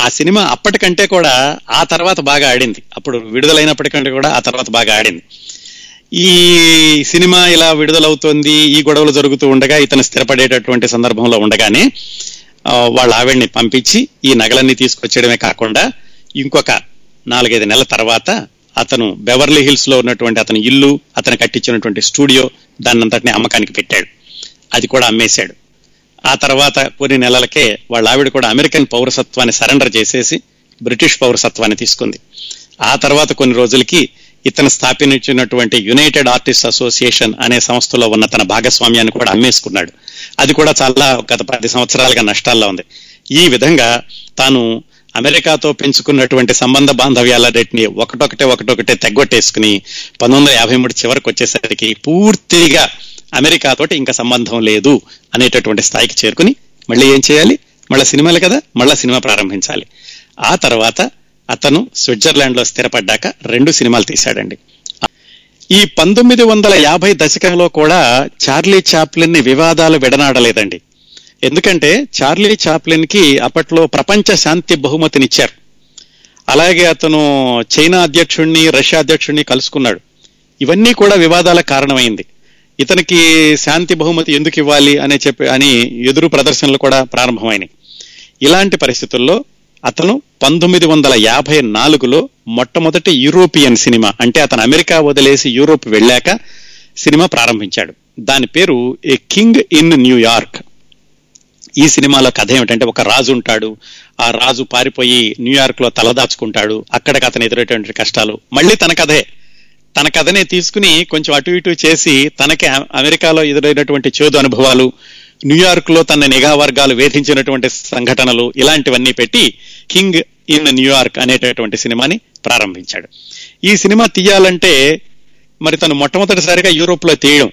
ఆ సినిమా అప్పటికంటే కూడా ఆ తర్వాత బాగా ఆడింది. అప్పుడు విడుదలైనప్పటికంటే కూడా ఆ తర్వాత బాగా ఆడింది. ఈ సినిమా ఇలా విడుదలవుతోంది ఈ గొడవలు జరుగుతూ ఉండగా ఇతను స్థిరపడేటటువంటి సందర్భంలో ఉండగానే వాళ్ళ ఆవిడ్ని పంపించి ఈ నగలన్నీ తీసుకొచ్చేయడమే కాకుండా ఇంకొక నాలుగైదు నెలల తర్వాత అతను బెవర్లీ హిల్స్లో ఉన్నటువంటి అతని ఇల్లు అతను కట్టించినటువంటి స్టూడియో దాన్నంతటిని అమ్మకానికి పెట్టాడు. అది కూడా అమ్మేశాడు. ఆ తర్వాత కొన్ని నెలలకే వాళ్ళ ఆవిడ కూడా అమెరికన్ పౌరసత్వాన్ని సరెండర్ చేసేసి బ్రిటిష్ పౌరసత్వాన్ని తీసుకుంది. ఆ తర్వాత కొన్ని రోజులకి ఇతను స్థాపించినటువంటి యునైటెడ్ ఆర్టిస్ట్ అసోసియేషన్ అనే సంస్థలో ఉన్న తన భాగస్వామ్యాన్ని కూడా అమ్మేసుకున్నాడు. అది కూడా చాలా గత పది సంవత్సరాలుగా నష్టాల్లో ఉంది. ఈ విధంగా తాను అమెరికాతో పెంచుకున్నటువంటి సంబంధ బాంధవ్యాలన్నింటినీ ఒకటొకటే ఒకటొకటే తెగ్గొట్టేసుకుని పంతొమ్మిది వందల యాభై మూడు చివరికి వచ్చేసరికి పూర్తిగా అమెరికాతోటి ఇంకా సంబంధం లేదు అనేటటువంటి స్థాయికి చేరుకుని మళ్ళీ ఏం చేయాలి? మళ్ళీ సినిమాలు కదా? మళ్ళీ సినిమా ప్రారంభించాలి. ఆ తర్వాత అతను స్విట్జర్లాండ్లో స్థిరపడ్డాక రెండు సినిమాలు తీశాడండి. ఈ పంతొమ్మిది వందల యాభై దశకంలో కూడా చార్లీ చాప్లిన్ని వివాదాలు విడనాడలేదండి. ఎందుకంటే చార్లీ చాప్లిన్కి అప్పట్లో ప్రపంచ శాంతి బహుమతినిచ్చారు. అలాగే అతను చైనా అధ్యక్షుడిని రష్యా అధ్యక్షుడిని కలుసుకున్నాడు. ఇవన్నీ కూడా వివాదాల కారణమైంది. ఇతనికి శాంతి బహుమతి ఎందుకు ఇవ్వాలి అనే చెప్పి అని ఎదురు ప్రదర్శనలు కూడా ప్రారంభమైనాయి. ఇలాంటి పరిస్థితుల్లో అతను పంతొమ్మిది వందల యాభై నాలుగులో మొట్టమొదటి యూరోపియన్ సినిమా అంటే అతను అమెరికా వదిలేసి యూరోప్ వెళ్ళాక సినిమా ప్రారంభించాడు. దాని పేరు ఏ కింగ్ ఇన్ న్యూయార్క్ ఈ సినిమాలో కథ ఏమిటంటే ఒక రాజు ఉంటాడు ఆ రాజు పారిపోయి న్యూయార్క్లో తలదాచుకుంటాడు అక్కడికి అతను ఎదురేటువంటి కష్టాలు. మళ్ళీ తన కథే. తన కథనే తీసుకుని కొంచెం అటు ఇటు చేసి తనకి అమెరికాలో ఎదురైనటువంటి చేదు అనుభవాలు న్యూయార్క్లో తన నిఘా వర్గాలు వేధించినటువంటి సంఘటనలు ఇలాంటివన్నీ పెట్టి కింగ్ ఇన్ న్యూయార్క్ అనేటటువంటి సినిమాని ప్రారంభించాడు. ఈ సినిమా తీయాలంటే మరి తను మొట్టమొదటిసారిగా యూరోప్లో తీయడం.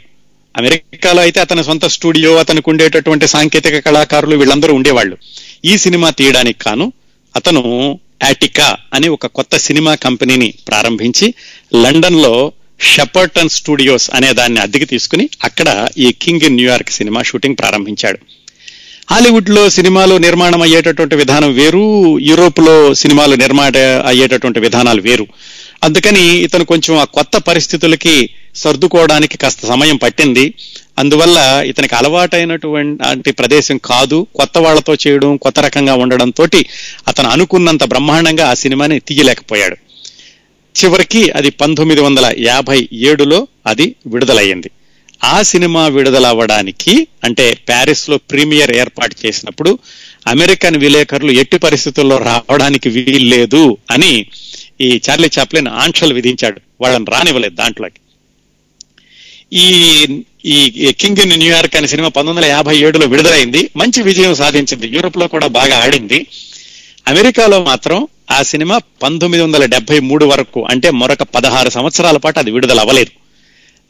అమెరికాలో అయితే అతని సొంత స్టూడియో అతనికి ఉండేటటువంటి సాంకేతిక కళాకారులు వీళ్ళందరూ ఉండేవాళ్ళు. ఈ సినిమా తీయడానికి కాను అతను యాటికా అనే ఒక కొత్త సినిమా కంపెనీని ప్రారంభించి లండన్లో షెపర్టన్ స్టూడియోస్ అనే దాన్ని అద్దెకి తీసుకుని అక్కడ ఈ king in New York cinema shooting ప్రారంభించాడు. హాలీవుడ్లో సినిమాలు నిర్మాణం అయ్యేటటువంటి విధానం వేరు యూరోప్లో సినిమాలు నిర్మాణ అయ్యేటటువంటి విధానాలు వేరు. అందుకని ఇతను కొంచెం ఆ కొత్త పరిస్థితులకి సర్దుకోవడానికి కాస్త సమయం పట్టింది. అందువల్ల ఇతనికి అలవాటైనటువంటి ప్రదేశం కాదు. కొత్త వాళ్ళతో చేయడం కొత్త రకంగా ఉండడం తోటి అతను అనుకున్నంత బ్రహ్మాండంగా ఆ సినిమాని తీయలేకపోయాడు. చివరికి అది పంతొమ్మిది వందల యాభై ఏడులో అది విడుదలయ్యింది. ఆ సినిమా విడుదలవ్వడానికి అంటే ప్యారిస్లో ప్రీమియర్ ఏర్పాటు చేసినప్పుడు అమెరికన్ విలేకరులు ఎట్టి పరిస్థితుల్లో రావడానికి వీల్లేదు అని ఈ చార్లీ చాప్లిన్ ఆంక్షలు విధించాడు. వాళ్ళని రానివ్వలేదు దాంట్లోకి. ఈ ఈ కింగ్ ఇన్ న్యూయార్క్ అనే సినిమా పంతొమ్మిది వందల యాభై ఏడులో విడుదలైంది. మంచి విజయం సాధించింది. యూరోప్లో కూడా బాగా ఆడింది. అమెరికాలో మాత్రం ఆ సినిమా పంతొమ్మిది వందల డెబ్బై మూడు వరకు అంటే మరొక పదహారు సంవత్సరాల పాటు అది విడుదల అవ్వలేదు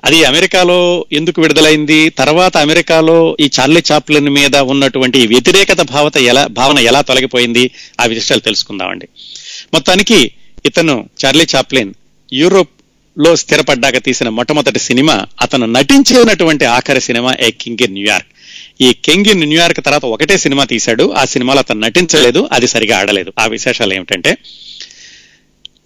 అది అమెరికాలో ఎందుకు విడుదలైంది? తర్వాత అమెరికాలో ఈ చార్లీ చాప్లిన్ మీద ఉన్నటువంటి వ్యతిరేకత భావత ఎలా భావన ఎలా తొలగిపోయింది? ఆ విషయాలు తెలుసుకుందామండి. మొత్తానికి ఇతను చార్లీ చాప్లిన్ యూరోప్లో స్థిరపడ్డాక తీసిన మొట్టమొదటి సినిమా అతను నటించినటువంటి ఆఖరి cinema a king in New York. ఈ కింగ్ ఇన్ న్యూయార్క్ తర్వాత ఒకటే సినిమా తీశాడు. ఆ సినిమాలో అతను నటించలేదు అది సరిగా ఆడలేదు. ఆ విశేషాలు ఏమిటంటే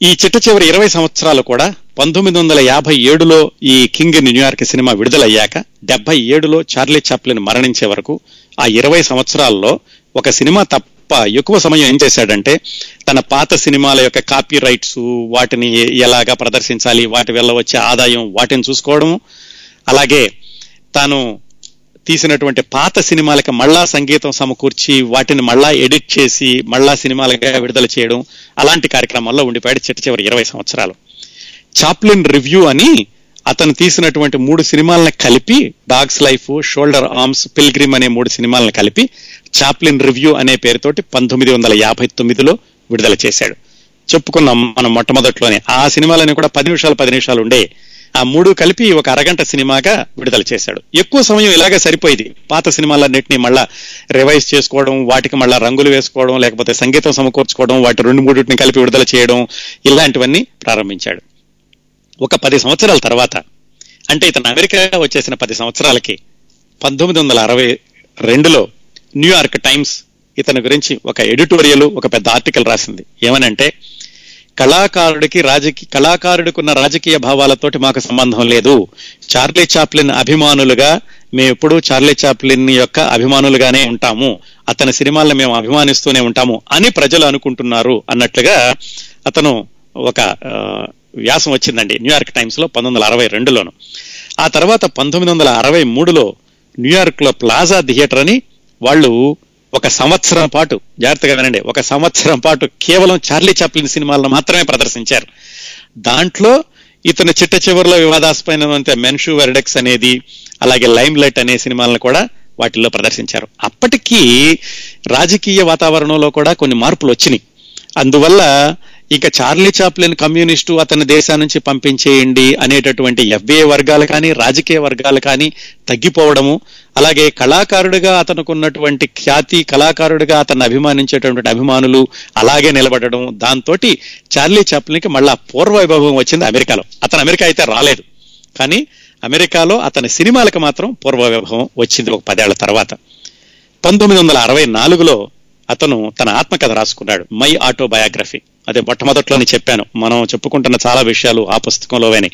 ఈ చిట్ట చివరి ఇరవై సంవత్సరాలు కూడా పంతొమ్మిది వందల యాభై ఏడులో ఈ King in New York cinema విడుదలయ్యాక డెబ్బై ఏడులో చార్లీ చాప్లిన్ మరణించే వరకు ఆ ఇరవై సంవత్సరాల్లో ఒక సినిమా తప్ప ఎక్కువ సమయం ఏం చేశాడంటే తన పాత సినిమాల యొక్క కాపీ రైట్స్ వాటిని ఎలాగా ప్రదర్శించాలి వాటి వల్ల వచ్చే ఆదాయం వాటిని చూసుకోవడం అలాగే తాను తీసినటువంటి పాత సినిమాలకి మళ్ళా సంగీతం సమకూర్చి వాటిని మళ్ళా ఎడిట్ చేసి మళ్ళా సినిమాలుగా విడుదల చేయడం అలాంటి కార్యక్రమాల్లో ఉండిపోయాడు చిట్ట చివరి ఇరవై సంవత్సరాలు. చాప్లిన్ రివ్యూ అని అతను తీసినటువంటి మూడు సినిమాలను కలిపి dogs life shoulder arms pilgrim అనే మూడు సినిమాలను కలిపి చాప్లిన్ రివ్యూ అనే పేరుతోటి పంతొమ్మిది వందల యాభై తొమ్మిదిలో విడుదల చేశాడు. చెప్పుకున్నాం మనం మొట్టమొదట్లోనే. ఆ సినిమాలని కూడా పది నిమిషాలు పది నిమిషాలు ఉండే ఆ మూడు కలిపి ఒక అరగంట సినిమాగా విడుదల చేశాడు. ఎక్కువ సమయం ఇలాగే సరిపోయింది. పాత సినిమాలన్నింటినీ మళ్ళా రివైజ్ చేసుకోవడం వాటికి మళ్ళా రంగులు వేసుకోవడం లేకపోతే సంగీతం సమకూర్చుకోవడం వాటి రెండు మూడింటిని కలిపి విడుదల చేయడం ఇలాంటివన్నీ ప్రారంభించాడు. ఒక పది సంవత్సరాల తర్వాత అంటే ఇతను అమెరికా వచ్చేసిన పది సంవత్సరాలకి పంతొమ్మిది వందల అరవై రెండులో న్యూయార్క్ టైమ్స్ ఇతని గురించి ఒక ఎడిటోరియల్ ఒక పెద్ద ఆర్టికల్ రాసింది. ఏమనంటే కళాకారుడికి రాజకీయ కళాకారుడికున్న రాజకీయ భావాలతోటి మాకు సంబంధం లేదు. చార్లీ చాప్లిన్ అభిమానులుగా మేము ఎప్పుడూ చార్లీ చాప్లిన్ యొక్క అభిమానులుగానే ఉంటాము. అతని సినిమాలను మేము అభిమానిస్తూనే ఉంటాము అని ప్రజలు అనుకుంటున్నారు అన్నట్లుగా అతను ఒక వ్యాసం వచ్చిందండి న్యూయార్క్ టైమ్స్లో పంతొమ్మిది వందల అరవై రెండులోను. ఆ తర్వాత పంతొమ్మిది వందల అరవై మూడులో న్యూయార్క్లో ప్లాజా థియేటర్ అని వాళ్ళు ఒక సంవత్సరం పాటు జాగ్రత్తగా వినండి ఒక సంవత్సరం పాటు కేవలం చార్లీ చాప్లిన్ సినిమాలను మాత్రమే ప్రదర్శించారు. దాంట్లో ఇతను చిట్ట చివరిలో వివాదాస్పదమైనంత మెన్షూ వెరడెక్స్ అనేది అలాగే లైమ్ లైట్ అనే సినిమాలను కూడా వాటిల్లో ప్రదర్శించారు. అప్పటికీ రాజకీయ వాతావరణంలో కూడా కొన్ని మార్పులు వచ్చినాయి. అందువల్ల ఇక చార్లీ చాప్లిన్ కమ్యూనిస్టు అతని దేశం నుంచి పంపించేయండి అనేటటువంటి ఎఫ్బిఐ వర్గాలు కానీ రాజకీయ వర్గాలు కానీ తగ్గిపోవడము అలాగే కళాకారుడిగా అతనుకున్నటువంటి ఖ్యాతి కళాకారుడిగా అతన్ని అభిమానించేటటువంటి అభిమానులు అలాగే నిలబడడం దాంతో చార్లీ చాప్లిన్కి మళ్ళా పూర్వ వైభవం వచ్చింది అమెరికాలో. అతను అమెరికా అయితే రాలేదు. కానీ అమెరికాలో అతని సినిమాలకు మాత్రం పూర్వ వైభవం వచ్చింది ఒక పదేళ్ళ తర్వాత. పంతొమ్మిది వందల అరవై నాలుగులో అతను తన ఆత్మకథ రాసుకున్నాడు మై ఆటోబయోగ్రఫీ. అదే మొట్టమొదట్లోనే చెప్పాను మనం చెప్పుకుంటున్న చాలా విషయాలు ఆ పుస్తకంలోవేని.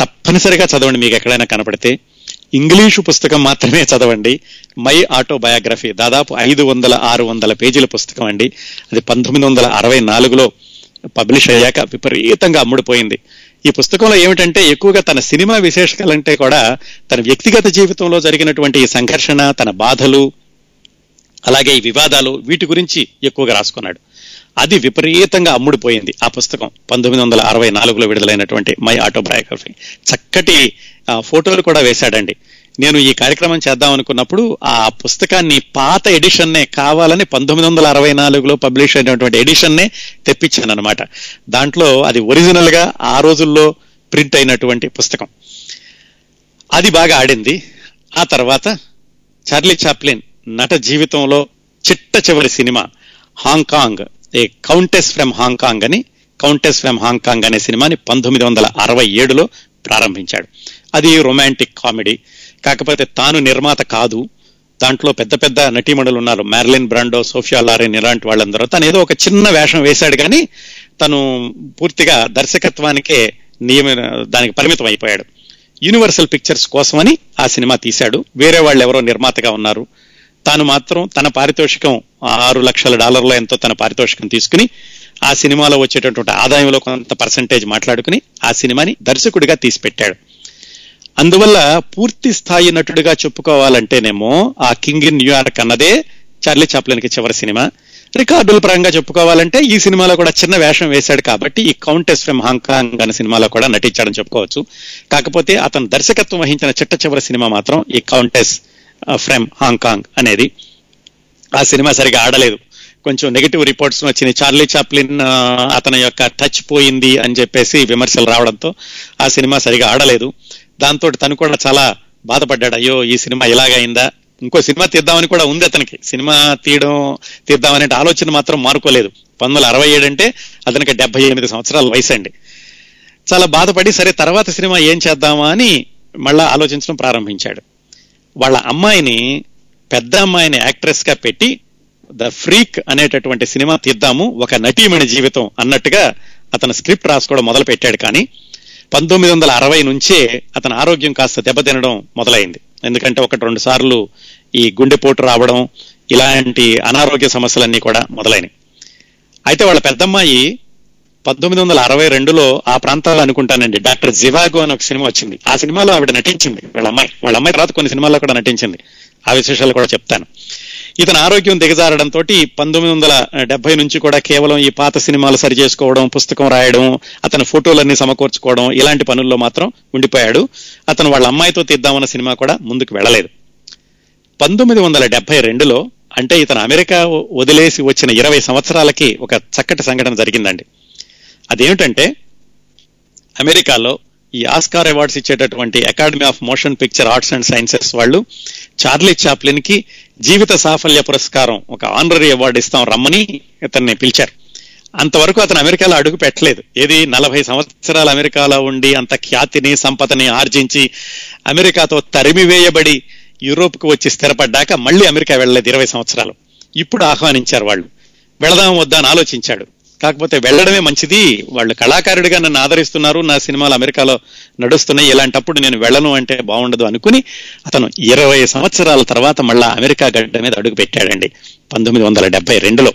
తప్పనిసరిగా చదవండి మీకు ఎక్కడైనా కనపడితే. ఇంగ్లీషు పుస్తకం మాత్రమే చదవండి. మై ఆటోబయోగ్రఫీ దాదాపు ఐదు వందల ఆరు వందల పేజీల పుస్తకం అండి. అది పంతొమ్మిది వందల అరవై నాలుగులో పబ్లిష్ అయ్యాక విపరీతంగా అమ్ముడుపోయింది. ఈ పుస్తకంలో ఏమిటంటే ఎక్కువగా తన సినిమా విశేషాలంటే కూడా తన వ్యక్తిగత జీవితంలో జరిగినటువంటి ఈ సంఘర్షణ తన బాధలు అలాగే ఈ వివాదాలు వీటి గురించి ఎక్కువగా రాసుకున్నాడు. అది విపరీతంగా అమ్ముడిపోయింది ఆ పుస్తకం పంతొమ్మిది వందల అరవై నాలుగులో విడుదలైనటువంటి మై ఆటోబయోగ్రఫీ. చక్కటి ఫోటోలు కూడా వేశాడండి. నేను ఈ కార్యక్రమం చేద్దాం అనుకున్నప్పుడు ఆ పుస్తకాన్ని పాత ఎడిషన్నే కావాలని పంతొమ్మిది వందల అరవై నాలుగులో పబ్లిష్ అయినటువంటి ఎడిషన్నే తెప్పించాను అనమాట దాంట్లో అది ఒరిజినల్గా ఆ రోజుల్లో ప్రింట్ అయినటువంటి పుస్తకం. అది బాగా ఆడింది. ఆ తర్వాత చార్లీ చాప్లిన్ నట జీవితంలో చిట్ట చివరి cinema Hong Kong a countess from Hong Kong అని కౌంటెస్ ఫ్రమ్ హాంకాంగ్ అనే సినిమాని పంతొమ్మిది వందల అరవై ఏడులో ప్రారంభించాడు. అది రొమాంటిక్ కామెడీ. కాకపోతే తాను నిర్మాత కాదు. దాంట్లో పెద్ద పెద్ద నటీమణులు ఉన్నారు. మ్యార్లిన్ బ్రాండో సోఫియా లారెన్ ఇలాంటి వాళ్ళందరూ. తను ఏదో ఒక చిన్న వేషం వేశాడు కానీ తను పూర్తిగా దర్శకత్వానికే నియమ దానికి పరిమితం అయిపోయాడు. యూనివర్సల్ పిక్చర్స్ కోసమని ఆ సినిమా తీశాడు. వేరే వాళ్ళు ఎవరో నిర్మాతగా ఉన్నారు. తాను మాత్రం తన పారితోషికం ఆరు లక్షల డాలర్ల ఎంతో తన పారితోషికం తీసుకుని ఆ సినిమాలో వచ్చేటటువంటి ఆదాయంలో కొంత పర్సంటేజ్ మాట్లాడుకుని ఆ సినిమాని దర్శకుడిగా తీసి పెట్టాడు అందువల్ల పూర్తి స్థాయి నటుడిగా చెప్పుకోవాలంటేనేమో ఆ కింగ్ ఇన్ న్యూయార్క్ అన్నదే చార్లీ చాప్లిన్కి చివరి సినిమా. రికార్డుల పరంగా చెప్పుకోవాలంటే ఈ సినిమాలో కూడా చిన్న వేషం వేశాడు కాబట్టి ఈ కౌంటెస్ ఫ్రమ్ హాంకాంగ్ అనే సినిమాలో కూడా నటించాడని చెప్పుకోవచ్చు. కాకపోతే అతను దర్శకత్వం వహించిన చిట్ట చివరి సినిమా మాత్రం ఈ కౌంటెస్ ఫ్రమ్ హాంకాంగ్ అనేది. ఆ సినిమా సరిగా ఆడలేదు. కొంచెం నెగిటివ్ రిపోర్ట్స్ వచ్చినాయి. చార్లీ చాప్లిన్ అతని యొక్క టచ్ పోయింది అని చెప్పేసి విమర్శలు రావడంతో ఆ సినిమా సరిగా ఆడలేదు. దాంతో తను కూడా చాలా బాధపడ్డాడు. అయ్యో ఈ సినిమా ఇలాగైందా? ఇంకో సినిమా తీద్దామని కూడా ఉంది అతనికి. సినిమా తీయడం తీద్దామనే ఆలోచన మాత్రం మారుకోలేదు. పంతొమ్మిది వందల అరవై ఏడు అంటే అతనికి డెబ్బై ఎనిమిది సంవత్సరాల వయసు అండి. చాలా బాధపడి సరే తర్వాత సినిమా ఏం చేద్దామా అని మళ్ళా ఆలోచించడం ప్రారంభించాడు. వాళ్ళ అమ్మాయిని పెద్ద అమ్మాయిని యాక్ట్రెస్గా పెట్టి ద ఫ్రీక్ అనేటటువంటి సినిమా తీద్దాము ఒక నటీమణి జీవితం అన్నట్టుగా అతను స్క్రిప్ట్ రాసుకోవడం మొదలు పెట్టాడు కానీ పంతొమ్మిది వందల అరవై నుంచే అతని ఆరోగ్యం కాస్త దెబ్బతినడం మొదలైంది. ఎందుకంటే ఒకటి రెండు సార్లు ఈ గుండెపోటు రావడం ఇలాంటి అనారోగ్య సమస్యలన్నీ కూడా మొదలైనవి అయితే వాళ్ళ పెద్దమ్మాయి పంతొమ్మిది వందల అరవై రెండులో ఆ ప్రాంతాల్లో అనుకుంటానండి డాక్టర్ జివాగో అని ఒక సినిమా వచ్చింది. ఆ సినిమాలో ఆవిడ నటించింది వాళ్ళ అమ్మాయి. వాళ్ళ అమ్మాయి తర్వాత కొన్ని సినిమాల్లో కూడా నటించింది. ఆ విశేషాలు కూడా చెప్తాను. ఇతని ఆరోగ్యం దిగజారడంతో పంతొమ్మిది వందల డెబ్బై నుంచి కూడా కేవలం ఈ పాత సినిమాలు సరి చేసుకోవడం పుస్తకం రాయడం అతని ఫోటోలన్నీ సమకూర్చుకోవడం ఇలాంటి పనుల్లో మాత్రం ఉండిపోయాడు. అతను వాళ్ళ అమ్మాయితో తీద్దామన్న సినిమా కూడా ముందుకు వెళ్ళలేదు. పంతొమ్మిది వందల డెబ్బై రెండులో అంటే ఇతను అమెరికా వదిలేసి వచ్చిన ఇరవై సంవత్సరాలకి ఒక చక్కటి సంఘటన జరిగిందండి. అదేమిటంటే అమెరికాలో ఈ ఆస్కార్ అవార్డ్స్ ఇచ్చేటటువంటి Academy of Motion Picture Arts and Sciences వాళ్ళు చార్లీ చాప్లిన్కి జీవిత సాఫల్య పురస్కారం ఒక ఆనరీ అవార్డు ఇస్తాం రమ్మని ఇతన్ని పిలిచారు. అంతవరకు అతను అమెరికాలో అడుగు పెట్టలేదు. ఏది నలభై సంవత్సరాలు అమెరికాలో ఉండి అంత ఖ్యాతిని సంపదని ఆర్జించి అమెరికాతో తరిమివేయబడి యూరోప్కు వచ్చి స్థిరపడ్డాక మళ్ళీ అమెరికా వెళ్ళలేదు ఇరవై సంవత్సరాలు. ఇప్పుడు ఆహ్వానించారు వాళ్ళు. వెళదాం వద్దా అని ఆలోచించాడు. కాకపోతే వెళ్ళడమే మంచిది. వాళ్ళు కళాకారుడిగా నన్ను ఆదరిస్తున్నారు. నా సినిమాలు అమెరికాలో నడుస్తున్నాయి. ఇలాంటప్పుడు నేను వెళ్ళను అంటే బాగుండదు అనుకుని అతను ఇరవై సంవత్సరాల తర్వాత మళ్ళా అమెరికా గడ్డ మీద అడుగు పెట్టాడండి. పంతొమ్మిది వందల డెబ్బై రెండులో.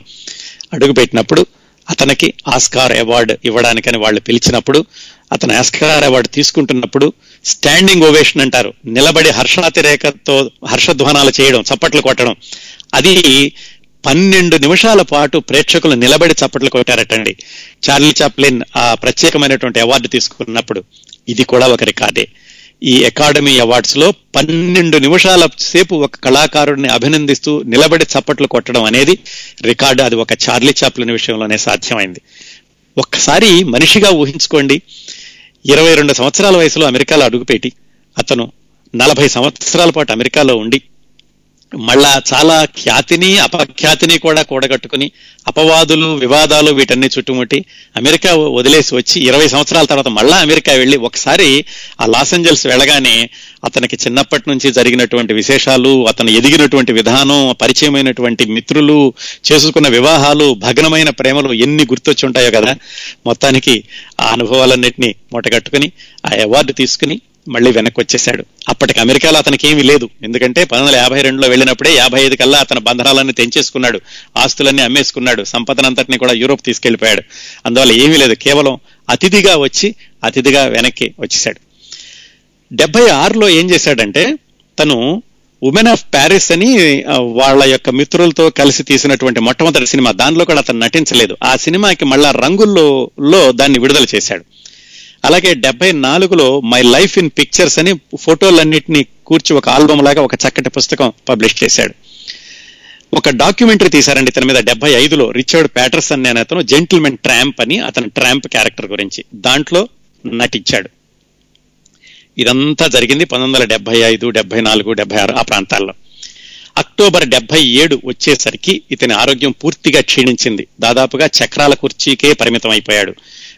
అడుగు పెట్టినప్పుడు అతనికి ఆస్కార్ అవార్డు ఇవ్వడానికని వాళ్ళు పిలిచినప్పుడు అతను ఆస్కార్ అవార్డు తీసుకుంటున్నప్పుడు స్టాండింగ్ ఓవేషన్ అంటారు. నిలబడి హర్షాతిరేకతో హర్షధ్వానాలు చేయడం చప్పట్లు కొట్టడం. అది పన్నెండు నిమిషాల పాటు ప్రేక్షకులు నిలబడి చప్పట్లు కొట్టారటండి. చార్లీ చాప్లిన్ ఆ ప్రత్యేకమైనటువంటి అవార్డు తీసుకున్నప్పుడు ఇది కూడా ఒక రికార్డే ఈ అకాడమీ అవార్డ్స్లో పన్నెండు నిమిషాల సేపు ఒక కళాకారుడిని అభినందిస్తూ నిలబడి చప్పట్లు కొట్టడం అనేది రికార్డు. అది ఒక చార్లీ చాప్లిన్ విషయంలోనే సాధ్యమైంది. ఒక్కసారి మనిషిగా ఊహించుకోండి. ఇరవై రెండు సంవత్సరాల వయసులో అమెరికాలో అడుగుపెట్టి అతను నలభై సంవత్సరాల పాటు అమెరికాలో ఉండి మళ్ళా చాలా ఖ్యాతిని అపఖ్యాతిని కూడా కూడగట్టుకుని అపవాదులు వివాదాలు వీటన్ని చుట్టుముట్టి అమెరికా వదిలేసి వచ్చి ఇరవై సంవత్సరాల తర్వాత మళ్ళా అమెరికా వెళ్ళి ఒకసారి ఆ లాస్ ఏంజల్స్ వెళ్ళగానే అతనికి చిన్నప్పటి నుంచి జరిగినటువంటి విశేషాలు అతను ఎదిగినటువంటి విధానం పరిచయమైనటువంటి మిత్రులు చేసుకున్న వివాహాలు భగ్నమైన ప్రేమలు ఎన్ని గుర్తొచ్చి ఉంటాయో కదా. మొత్తానికి ఆ అనుభవాలన్నింటినీ మూటగట్టుకుని ఆ అవార్డు తీసుకుని మళ్ళీ వెనక్కి వచ్చేశాడు అప్పటికి అమెరికాలో అతనికి ఏమీ లేదు. ఎందుకంటే పంతొమ్మిది వందల యాభై రెండులో వెళ్ళినప్పుడే యాభై ఐదు కల్లా అతని బంధనాలన్నీ తెంచేసుకున్నాడు. ఆస్తులన్నీ అమ్మేసుకున్నాడు. సంపదనంతటిని కూడా యూరోప్ తీసుకెళ్ళిపోయాడు అందువల్ల ఏమీ లేదు. కేవలం అతిథిగా వచ్చి అతిథిగా వెనక్కి వచ్చేసాడు డెబ్బై ఆరులో ఏం చేశాడంటే తను ఉమెన్ ఆఫ్ ప్యారిస్ అని వాళ్ళ యొక్క మిత్రులతో కలిసి తీసినటువంటి మొట్టమొదటి సినిమా. దానిలో కూడా అతను నటించలేదు. ఆ సినిమాకి మళ్ళా రంగుల్లో దాన్ని విడుదల చేశాడు. అలాగే డెబ్బై నాలుగులో మై లైఫ్ ఇన్ పిక్చర్స్ అని ఫోటోలన్నింటినీ కూర్చి ఒక ఆల్బమ్ లాగా ఒక చక్కటి పుస్తకం పబ్లిష్ చేశాడు. ఒక డాక్యుమెంటరీ తీశారండి ఇతని మీద డెబ్బై ఐదులో. రిచర్డ్ ప్యాటర్సన్ అనే అతను జెంటిల్మెన్ ట్రాంప్ అని అతని ట్రాంప్ క్యారెక్టర్ గురించి దాంట్లో నటించాడు. ఇదంతా జరిగింది పంతొమ్మిది వందల డెబ్బై ఐదు డెబ్బై నాలుగు డెబ్బై ఆరు ఆ ప్రాంతాల్లో. అక్టోబర్ డెబ్బై ఏడు వచ్చేసరికి ఇతని ఆరోగ్యం పూర్తిగా క్షీణించింది. దాదాపుగా చక్రాల కుర్చీకే పరిమితం అయిపోయాడు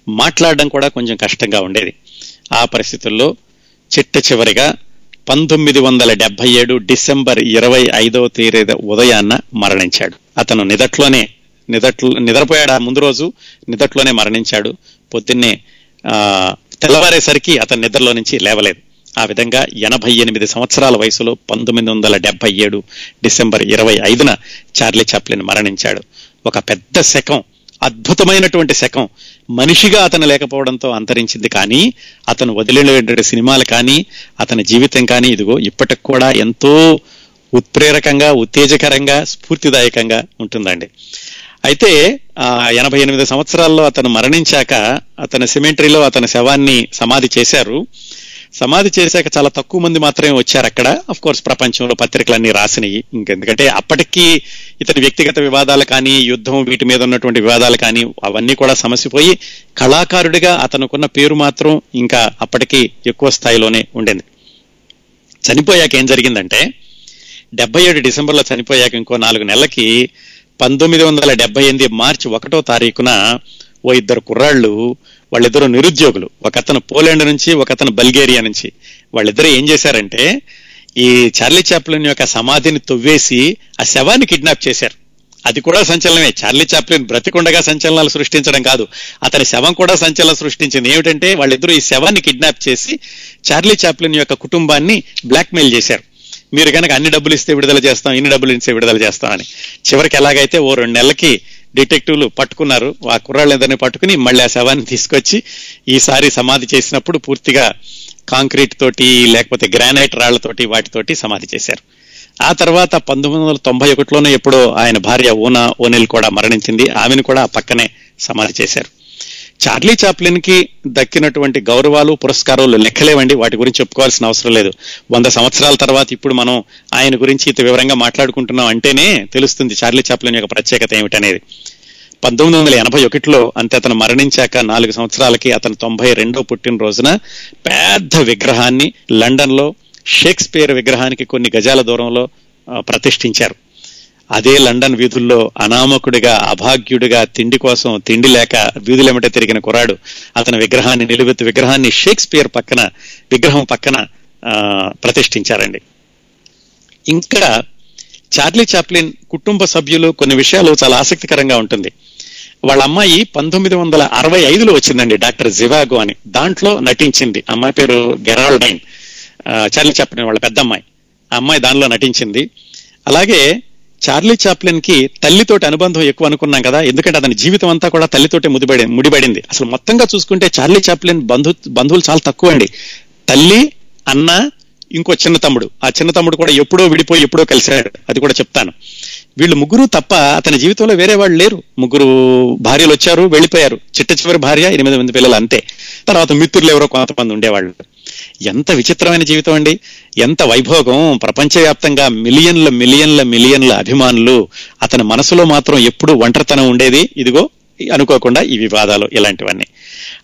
మాట్లాడడం కూడా కొంచెం కష్టంగా ఉండేది. ఆ పరిస్థితుల్లో చిట్ట చివరిగా పంతొమ్మిది వందల డెబ్బై ఏడు డిసెంబర్ ఇరవై ఐదవ తేదీ ఉదయాన్న మరణించాడు. అతను నిదట్లోనే నిదట్లో నిద్రపోయాడు. ఆ ముందు రోజు నిదట్లోనే మరణించాడు. పొద్దున్నే ఆ తెల్లవారేసరికి అతను నిద్రలో నుంచి లేవలేదు. ఆ విధంగా ఎనభై ఎనిమిది సంవత్సరాల వయసులో పంతొమ్మిది వందల డెబ్బై ఏడు డిసెంబర్ ఇరవై ఐదున చార్లీ చాప్లిన్ మరణించాడు. ఒక పెద్ద శకం అద్భుతమైనటువంటి శకం. మనిషిగా అతను లేకపోవడంతో అంతరించింది కానీ అతను వదిలినటువంటి సినిమాలు కానీ అతని జీవితం కానీ ఇదిగో ఇప్పటికి కూడా ఎంతో ఉత్ప్రేరకంగా ఉత్తేజకరంగా స్ఫూర్తిదాయకంగా ఉంటుందండి. అయితే ఆ ఎనభై ఎనిమిది సంవత్సరాల్లో అతను మరణించాక అతని సిమెంటరీలో అతని శవాన్ని సమాధి చేశారు. సమాధి చేశాక చాలా తక్కువ మంది మాత్రమే వచ్చారు అక్కడ. అఫ్ కోర్స్ ప్రపంచంలో పత్రికలన్నీ రాసినాయి. ఇంకెందుకంటే అప్పటికీ ఇతని వ్యక్తిగత వివాదాలు కానీ యుద్ధం వీటి మీద ఉన్నటువంటి వివాదాలు కానీ అవన్నీ కూడా సమసిపోయి కళాకారుడిగా అతనుకున్న పేరు మాత్రం ఇంకా అప్పటికి ఎక్కువ స్థాయిలోనే ఉండింది. చనిపోయాక ఏం జరిగిందంటే డెబ్బై ఏడు డిసెంబర్లో చనిపోయాక ఇంకో నాలుగు నెలలకి పంతొమ్మిది వందల డెబ్బై ఎనిమిది మార్చి ఒకటో తారీఖున ఓ ఇద్దరు కుర్రాళ్ళు వాళ్ళిద్దరు నిరుద్యోగులు. ఒకతను పోలాండ్ నుంచి ఒకతను బల్గేరియా నుంచి. వాళ్ళిద్దరూ ఏం చేశారంటే ఈ చార్లీ చాప్లిన్ యొక్క సమాధిని తొవ్వేసి ఆ శవాన్ని కిడ్నాప్ చేశారు. అది కూడా సంచలనమే. చార్లీ చాప్లిన్ బ్రతికుండగా సంచలనాలు సృష్టించడం కాదు. అతని శవం కూడా సంచలనం సృష్టించింది. ఏమిటంటే వాళ్ళిద్దరూ ఈ శవాన్ని కిడ్నాప్ చేసి చార్లీ చాప్లిన్ యొక్క కుటుంబాన్ని బ్లాక్మెయిల్ చేశారు. మీరు కనుక అన్ని డబ్బులు ఇస్తే విడుదల చేస్తాం ఇన్ని డబ్బులు ఇస్తే విడుదల చేస్తాం అని. చివరికి ఎలాగైతే ఓ రెండు నెలలకి డిటెక్టివ్లు పట్టుకున్నారు. ఆ కుర్రాళ్ళందరినీ పట్టుకుని మళ్ళీ ఆ శవాన్ని తీసుకొచ్చి ఈసారి సమాధి చేసినప్పుడు పూర్తిగా కాంక్రీట్ తోటి లేకపోతే గ్రానైట్ రాళ్ళతోటి వాటితోటి సమాధి చేశారు. ఆ తర్వాత పంతొమ్మిది వందల తొంభై ఒకటిలోనే ఎప్పుడో ఆయన భార్య ఓనా ఓనెల్ కూడా మరణించింది. ఆమెను కూడా పక్కనే సమాధి చేశారు. చార్లీ చాప్లిన్కి దక్కినటువంటి గౌరవాలు పురస్కారాలు లెక్కలేవండి. వాటి గురించి చెప్పుకోవాల్సిన అవసరం లేదు. వంద సంవత్సరాల తర్వాత ఇప్పుడు మనం ఆయన గురించి ఇంత వివరంగా మాట్లాడుకుంటున్నాం అంటేనే తెలుస్తుంది చార్లీ చాప్లిన్ యొక్క ప్రత్యేకత ఏమిటనేది. పంతొమ్మిది వందల ఎనభై ఒకటిలో అంతే అతను మరణించాక నాలుగు సంవత్సరాలకి అతను తొంభై రెండో పుట్టినరోజున పెద్ద విగ్రహాన్ని లండన్లో షేక్స్పియర్ విగ్రహానికి కొన్ని గజాల దూరంలో ప్రతిష్ఠించారు. అదే లండన్ వీధుల్లో అనామకుడిగా అభాగ్యుడిగా తిండి కోసం తిండి లేక వీధులెమట తిరిగిన కురాడు అతని విగ్రహాన్ని నిలువెత్తు విగ్రహాన్ని షేక్స్పియర్ పక్కన విగ్రహం పక్కన ప్రతిష్ఠించారండి. ఇంకా చార్లీ చాప్లిన్ కుటుంబ సభ్యులు కొన్ని విషయాలు చాలా ఆసక్తికరంగా ఉంటుంది. వాళ్ళ అమ్మాయి పంతొమ్మిది వందల అరవై ఐదులో వచ్చిందండి డాక్టర్ జివాగో అని. దాంట్లో నటించింది. అమ్మాయి పేరు గెరాల్డైన్. చార్లీ చాప్లిన్ వాళ్ళ పెద్ద అమ్మాయి ఆ అమ్మాయి దానిలో నటించింది. అలాగే చార్లీ చాప్లిన్కి తల్లితోటి అనుబంధం ఎక్కువ అనుకున్నాం కదా ఎందుకంటే అతని జీవితం అంతా కూడా తల్లితోటి ముడిపడి ముడిపడింది. అసలు మొత్తంగా చూసుకుంటే చార్లీ చాప్లిన్ బంధు బంధువులు చాలా తక్కువ అండి తల్లి అన్న ఇంకో చిన్న తమ్ముడు. ఆ చిన్న తమ్ముడు కూడా ఎప్పుడో విడిపోయి ఎప్పుడో కలిశాడు. అది కూడా చెప్తాను. వీళ్ళు ముగ్గురు తప్ప అతని జీవితంలో వేరే వాళ్ళు లేరు. ముగ్గురు భార్యలు వచ్చారు వెళ్ళిపోయారు. చిట్ట చివరి భార్య ఎనిమిది మంది పిల్లలు అంతే. తర్వాత మిత్రులు ఎవరో కొంతమంది ఉండేవాళ్ళు. ఎంత విచిత్రమైన జీవితం అండి. ఎంత వైభోగం. ప్రపంచవ్యాప్తంగా మిలియన్ల మిలియన్ల మిలియన్ల అభిమానులు అతని మనసులో మాత్రం ఎప్పుడూ ఒంటరితనం ఉండేది. ఇదిగో అనుకోకుండా ఈ వివాదాలు ఇలాంటివన్నీ.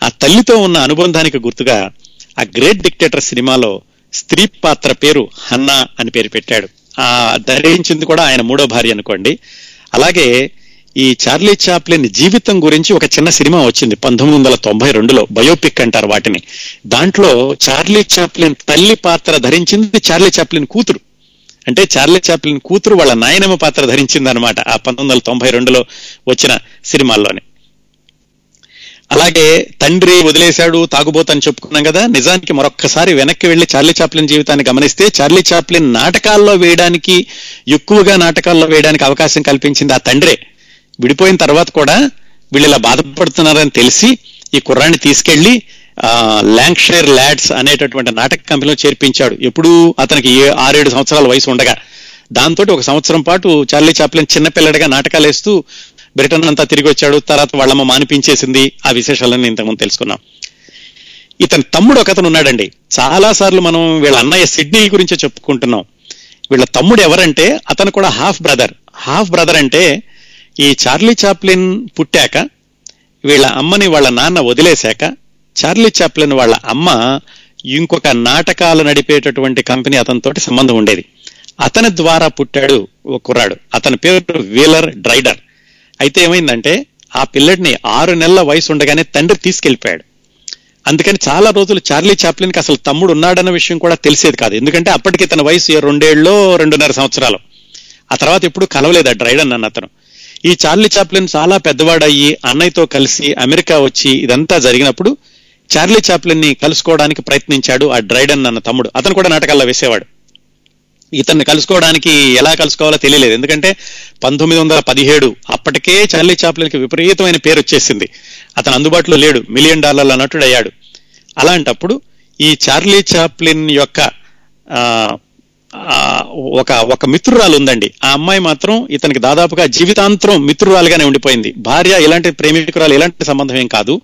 ఆ తల్లితో ఉన్న అనుబంధానికి గుర్తుగా ఆ గ్రేట్ డిక్టేటర్ సినిమాలో స్త్రీ పాత్ర పేరు హన్నా అని పేరు పెట్టాడు. ఆ ధరించింది కూడా ఆయన మూడో భార్య అనుకోండి. అలాగే ఈ చార్లీ చాప్లిన్ జీవితం గురించి ఒక చిన్న సినిమా వచ్చింది పంతొమ్మిది వందల తొంభై రెండులో బయోపిక్ అంటారు వాటిని. దాంట్లో చార్లీ చాప్లిన్ తల్లి పాత్ర ధరించింది చార్లీ చాప్లిన్ కూతురు. అంటే చార్లీ చాప్లిన్ కూతురు వాళ్ళ నాయనమ్మ పాత్ర ధరించింది అనమాట ఆ పంతొమ్మిది వందల తొంభై రెండులో వచ్చిన సినిమాల్లోనే. అలాగే తండ్రి వదిలేశాడు తాగుబోతని చెప్పుకున్నాం కదా నిజానికి మరొక్కసారి వెనక్కి వెళ్ళి చార్లీ చాప్లిన్ జీవితాన్ని గమనిస్తే చార్లీ చాప్లిన్ నాటకాల్లో వేయడానికి ఎక్కువగా నాటకాల్లో వేయడానికి అవకాశం కల్పించింది ఆ తండ్రే. విడిపోయిన తర్వాత కూడా వీళ్ళు ఇలా బాధపడుతున్నారని తెలిసి ఈ కుర్రాన్ని తీసుకెళ్ళి ల్యాంక్షైర్ ల్యాడ్స్ అనేటటువంటి నాటక కంపెనీలో చేర్పించాడు. ఎప్పుడు అతనికి ఏ ఆరేడు సంవత్సరాల వయసు ఉండగా. దాంతో ఒక సంవత్సరం పాటు చార్లీ చాప్లిన్ చిన్నపిల్లడిగా నాటకాలు వేస్తూ బ్రిటన్ అంతా తిరిగి వచ్చాడు. తర్వాత వాళ్ళమ్మ మానిపించేసింది. ఆ విశేషాలన్నీ ఇంతకుముందు తెలుసుకున్నాం. ఇతని తమ్ముడు ఒకతను ఉన్నాడండి. చాలా సార్లు మనం వీళ్ళ అన్నయ్య సిడ్నీ గురించి చెప్పుకుంటున్నాం. వీళ్ళ తమ్ముడు ఎవరంటే అతను కూడా హాఫ్ బ్రదర్. హాఫ్ బ్రదర్ అంటే ఈ చార్లీ చాప్లిన్ పుట్టాక వీళ్ళ అమ్మని వాళ్ళ నాన్న వదిలేశాక చార్లీ చాప్లిన్ వాళ్ళ అమ్మ ఇంకొక నాటకాలు నడిపేటటువంటి కంపెనీ అతనితోటి సంబంధం ఉండేది. అతని ద్వారా పుట్టాడు ఒక కుర్రాడు. అతని పేరు వీలర్ డ్రైడర్. అయితే ఏమైందంటే ఆ పిల్లడిని ఆరు నెలల వయసు ఉండగానే తండ్రి తీసుకెళ్ళిపోయాడు అందుకని చాలా రోజులు చార్లీ చాప్లిన్కి అసలు తమ్ముడు ఉన్నాడన్న విషయం కూడా తెలిసేది కాదు. ఎందుకంటే అప్పటికి తన వయసు రెండేళ్ళలో రెండున్నర సంవత్సరాలు. ఆ తర్వాత ఎప్పుడు కలవలేదు ఆ డ్రైడర్ నన్ను అతను. ఈ చార్లీ చాప్లిన్ చాలా పెద్దవాడయ్యి అన్నయ్యతో కలిసి అమెరికా వచ్చి ఇదంతా జరిగినప్పుడు చార్లీ చాప్లిన్ని కలుసుకోవడానికి ప్రయత్నించాడు ఆ డ్రైడన్ అన్న తమ్ముడు. అతను కూడా నాటకాల్లో వేసేవాడు. ఇతన్ని కలుసుకోవడానికి ఎలా కలుసుకోవాలో తెలియలేదు. ఎందుకంటే పంతొమ్మిది వందల పదిహేడు అప్పటికే చార్లీ చాప్లిన్కి విపరీతమైన పేరు వచ్చేసింది. అతను అందుబాటులో లేడు. మిలియన్ డాలర్ల నటుడు అయ్యాడు అలాంటప్పుడు ఈ చార్లీ చాప్లిన్ యొక్క ఆ, ఒక ఒక మిత్రురాలు ఉందండి. ఆ అమ్మాయి మాత్రం ఇతనికి దాదాపుగా జీవితాంతరం మిత్రురాలుగానే ఉండిపోయింది. భార్య ఇలాంటి ప్రేమికురాలు ఎలాంటి సంబంధం ఏం కాదు.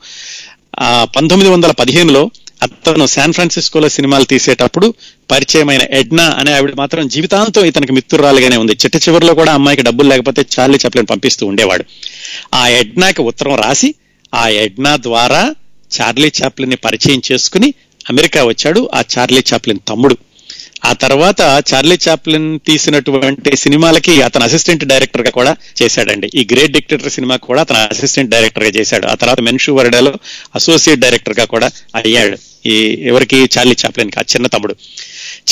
ఆ పంతొమ్మిది వందల పదిహేనులో అతను శాన్ ఫ్రాన్సిస్కోలో సినిమాలు తీసేటప్పుడు పరిచయమైన ఎడ్నా అనే ఆవిడ మాత్రం జీవితాంతం ఇతనికి మిత్రురాలుగానే ఉంది. చిట్ట చివరిలో కూడా అమ్మాయికి డబ్బులు లేకపోతే చార్లీ చెప్పలేని పంపిస్తూ ఉండేవాడు. ఆ ఎడ్నాకి ఉత్తరం రాసి ఆ ఎడ్నా ద్వారా చార్లీ చాప్లిన్ని పరిచయం చేసుకుని అమెరికా వచ్చాడు ఆ చార్లీ చాప్లిన్ తమ్ముడు. ఆ తర్వాత చార్లీ చాప్లిన్ తీసినటువంటి సినిమాలకి అతను అసిస్టెంట్ డైరెక్టర్గా కూడా చేశాడండి. ఈ గ్రేట్ డిక్టేటర్ సినిమా కూడా అతను అసిస్టెంట్ డైరెక్టర్గా చేశాడు. ఆ తర్వాత మెన్షు వరడాలో అసోసియేట్ డైరెక్టర్గా కూడా అయ్యాడు. ఈ ఎవరికి? చార్లీ చాప్లిన్కి ఆ చిన్న తమ్ముడు.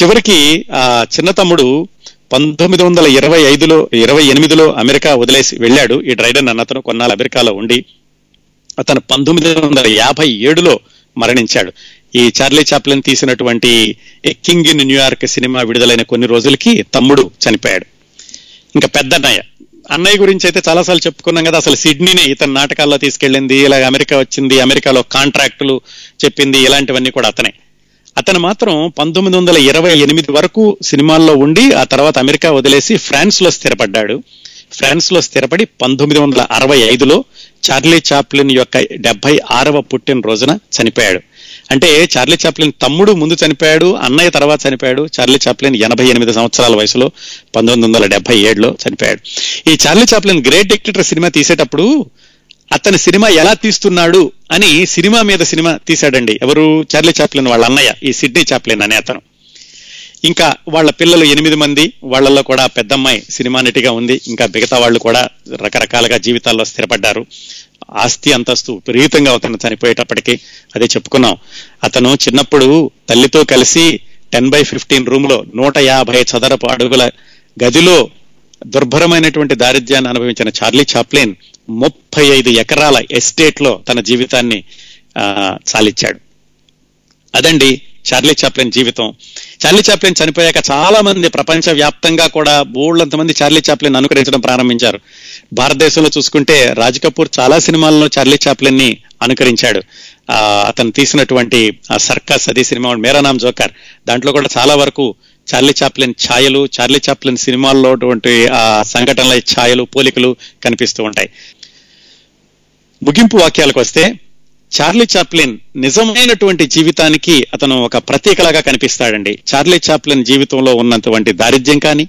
చివరికి ఆ చిన్న తమ్ముడు పంతొమ్మిది వందల ఇరవై ఐదులో ఇరవై ఎనిమిదిలో అమెరికా వదిలేసి వెళ్ళాడు. ఈ డ్రైడన్ అన్నతను కొన్నాళ్ళు అమెరికాలో ఉండి అతను పంతొమ్మిది వందల యాభై ఏడులో మరణించాడు. ఈ చార్లీ చాప్లిన్ తీసినటువంటి king in New York cinema విడుదలైన కొన్ని రోజులకి తమ్ముడు చనిపోయాడు. ఇంకా పెద్దన్నయ్య అన్నయ్య. గురించి అయితే చాలాసార్లు చెప్పుకున్నాం కదా అసలు సిడ్నీనే ఇతని నాటకాల్లో తీసుకెళ్ళింది ఇలా అమెరికా వచ్చింది అమెరికాలో కాంట్రాక్టులు చెప్పింది ఇలాంటివన్నీ కూడా అతనే. అతను మాత్రం పంతొమ్మిది వందల ఇరవై ఎనిమిది వరకు సినిమాల్లో ఉండి ఆ తర్వాత అమెరికా వదిలేసి ఫ్రాన్స్లో స్థిరపడ్డాడు. ఫ్రాన్స్లో స్థిరపడి పంతొమ్మిది వందల అరవై ఐదులో చార్లీ చాప్లిన్ యొక్క డెబ్బై ఆరవ పుట్టిన రోజున చనిపోయాడు. అంటే చార్లీ చాప్లిన్ తమ్ముడు ముందు చనిపోయాడు అన్నయ్య తర్వాత చనిపోయాడు. చార్లీ చాప్లిన్ ఎనభై ఎనిమిది సంవత్సరాల వయసులో పంతొమ్మిది వందల డెబ్బై ఏడులో చనిపోయాడు. ఈ Charlie Chaplin Great Dictator cinema తీసేటప్పుడు అతని సినిమా ఎలా తీస్తున్నాడు అని సినిమా మీద సినిమా తీశాడండి. ఎవరు? చార్లీ చాప్లిన్ వాళ్ళ అన్నయ్య ఈ సిడ్నీ చాప్లిన్ అనే అతను. ఇంకా వాళ్ళ పిల్లలు ఎనిమిది మంది వాళ్ళల్లో కూడా పెద్దమ్మాయి సినిమా నటిగా ఉంది. ఇంకా మిగతా వాళ్ళు కూడా రకరకాలుగా జీవితాల్లో స్థిరపడ్డారు. ఆస్తి అంతస్తు విపరీతంగా అతను చనిపోయేటప్పటికి అదే చెప్పుకున్నాం. అతను చిన్నప్పుడు తల్లితో కలిసి టెన్ బై ఫిఫ్టీన్ రూమ్లో నూట యాభై చదరపు అడుగుల గదిలో దుర్భరమైనటువంటి దారిద్ర్యాన్ని అనుభవించిన చార్లీ చాప్లిన్ ముప్పై ఐదు ఎకరాల ఎస్టేట్లో తన జీవితాన్ని ఆ, చాలిచ్చాడు అదండి చార్లీ చాప్లిన్ జీవితం. చార్లీ చాప్లిన్ చనిపోయాక చాలా మంది ప్రపంచ వ్యాప్తంగా కూడా బోళ్ళంత మంది చార్లీ చాప్లిన్ అనుకరించడం ప్రారంభించారు. భారతదేశంలో చూసుకుంటే రాజ్ కపూర్ చాలా సినిమాల్లో చార్లీ చాప్లిన్ని అనుకరించాడు అతను తీసినటువంటి సర్కస్ అది సినిమా మేరా నామ్ జోకర్. దాంట్లో కూడా చాలా వరకు చార్లీ చాప్లిన్ ఛాయలు చార్లీ చాప్లిన్ సినిమాల్లో ఉన్నటువంటి ఆ సంఘటనల ఛాయలు పోలికలు కనిపిస్తూ ఉంటాయి. ముగింపు వాక్యాలకు వస్తే చార్లీ చాప్లిన్ నిజమైనటువంటి జీవితానికి అతను ఒక ప్రతీకలాగా కనిపిస్తాడండి. చార్లీ చాప్లిన్ జీవితంలో ఉన్నటువంటి దారిద్ర్యం కానీ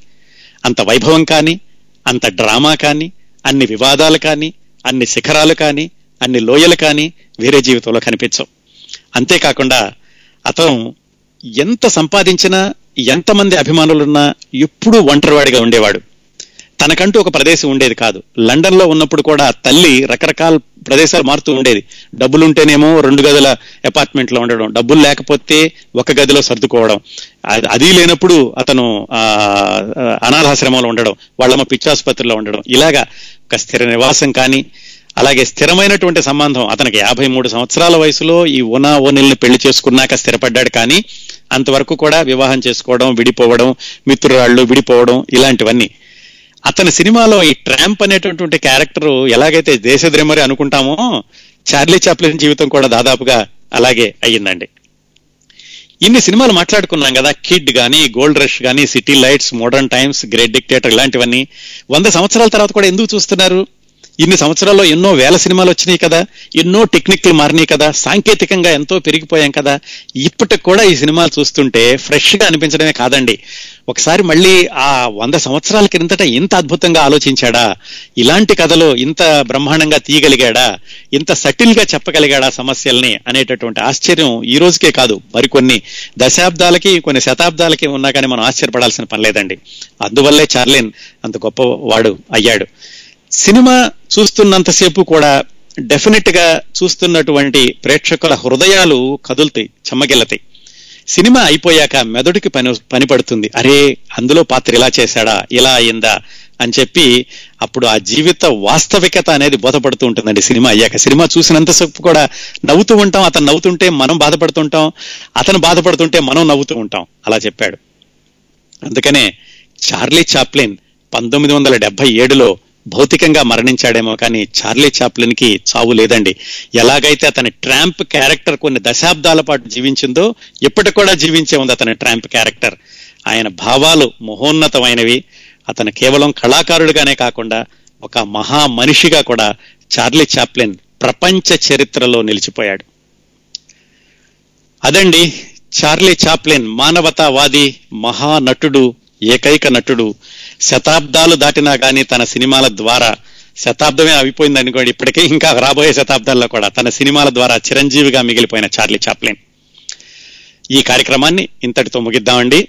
అంత వైభవం కానీ అంత డ్రామా కానీ అన్ని వివాదాలు కానీ అన్ని శిఖరాలు కానీ అన్ని లోయలు కానీ వేరే జీవితంలో కనిపించవు. అంతేకాకుండా అతను ఎంత సంపాదించినా ఎంతమంది అభిమానులున్నా ఎప్పుడూ ఒంటరివాడిగా ఉండేవాడు. తనకంటూ ఒక ప్రదేశం ఉండేది కాదు. లండన్లో ఉన్నప్పుడు కూడా తల్లి రకరకాల ప్రదేశాలు మారుతూ ఉండేది. డబ్బులుంటేనేమో రెండు గదుల అపార్ట్మెంట్లో ఉండడం డబ్బులు లేకపోతే ఒక గదిలో సర్దుకోవడం. అది- అది లేనప్పుడు అతను ఆ అనాథాశ్రమంలో ఉండడం వాళ్ళమ్మ పిచ్చాసుపత్రిలో ఉండడం. ఇలాగా ఒక స్థిర నివాసం కానీ అలాగే స్థిరమైనటువంటి సంబంధం. అతనికి యాభై మూడు సంవత్సరాల వయసులో ఈ ఉనా ఓనిల్ని పెళ్ళి చేసుకున్నాక స్థిరపడ్డాడు కానీ అంతవరకు కూడా వివాహం చేసుకోవడం విడిపోవడం మిత్రురాళ్ళు విడిపోవడం ఇలాంటివన్నీ. అతని సినిమాలో ఈ ట్రాంప్ అనేటటువంటి క్యారెక్టర్ ఎలాగైతే దేశద్రేమరి అనుకుంటామో చార్లీ చాప్లిన్ జీవితం కూడా దాదాపుగా అలాగే అయ్యిందండి. ఇన్ని సినిమాలు మాట్లాడుకున్నాం కదా కిడ్ కానీ గోల్డ్ రష్ కానీ City Lights Modern Times Great Dictator ఇలాంటివన్నీ. వంద సంవత్సరాల తర్వాత కూడా ఎందుకు చూస్తున్నారు? ఇన్ని సంవత్సరాల్లో ఎన్నో వేల సినిమాలు వచ్చినాయి కదా ఎన్నో టెక్నిక్లు మారినాయి కదా సాంకేతికంగా ఎంతో పెరిగిపోయాం కదా. ఇప్పటికి కూడా ఈ సినిమాలు చూస్తుంటే ఫ్రెష్గా అనిపించడమే కాదండి. ఒకసారి మళ్ళీ ఆ వంద సంవత్సరాల క్రిందట ఇంత అద్భుతంగా ఆలోచించాడా? ఇలాంటి కథలో ఇంత బ్రహ్మాండంగా తీయగలిగాడా? ఇంత సటిల్గా చెప్పగలిగాడా సమస్యల్ని? అనేటటువంటి ఆశ్చర్యం ఈ రోజుకే కాదు మరికొన్ని దశాబ్దాలకి కొన్ని శతాబ్దాలకి ఉన్నా కానీ మనం ఆశ్చర్యపడాల్సిన పని లేదండి. అందువల్లే చార్లిన్ అంత గొప్ప వాడు అయ్యాడు. సినిమా చూస్తున్నంతసేపు కూడా డెఫినెట్గా చూస్తున్నటువంటి ప్రేక్షకుల హృదయాలు కదులుతాయి చెమ్మగిల్లతాయి సినిమా అయిపోయాక మెదడుకి పని పని పడుతుంది. అరే అందులో పాత్ర ఇలా చేశాడా ఇలా అయిందా అని చెప్పి అప్పుడు ఆ జీవిత వాస్తవికత అనేది బోధపడుతూ ఉంటుందండి సినిమా అయ్యాక. సినిమా చూసినంతసేపు కూడా నవ్వుతూ ఉంటాం అతను నవ్వుతుంటే మనం బాధపడుతుంటాం అతను బాధపడుతుంటే మనం నవ్వుతూ ఉంటాం. అలా చెప్పాడు. అందుకనే చార్లీ చాప్లిన్ పంతొమ్మిది వందల డెబ్బై ఏడులో భౌతికంగా మరణించాడేమో కానీ చార్లీ చాప్లిన్కి చావు లేదండి. ఎలాగైతే అతని ట్రాంప్ క్యారెక్టర్ కొన్ని దశాబ్దాల పాటు జీవించిందో ఇప్పటికి కూడా జీవించే ఉంది అతని ట్రాంప్ క్యారెక్టర్. ఆయన భావాలు మహోన్నతమైనవి. అతను కేవలం కళాకారుడిగానే కాకుండా ఒక మహా మనిషిగా కూడా చార్లీ చాప్లిన్ ప్రపంచ చరిత్రలో నిలిచిపోయాడు. అదండి చార్లీ చాప్లిన్ మానవతావాది మహానటుడు ఏకైక నటుడు శతాబ్దాలు దాటినా కానీ తన సినిమాల ద్వారా శతాబ్దమే అవిపోయింది అనుకోండి ఇప్పటికే ఇంకా రాబోయే శతాబ్దాల్లో కూడా తన సినిమాల ద్వారా చిరంజీవిగా మిగిలిపోయిన చార్లీ చాప్లిన్. ఈ కార్యక్రమాన్ని ఇంతటితో ముగిద్దామండి.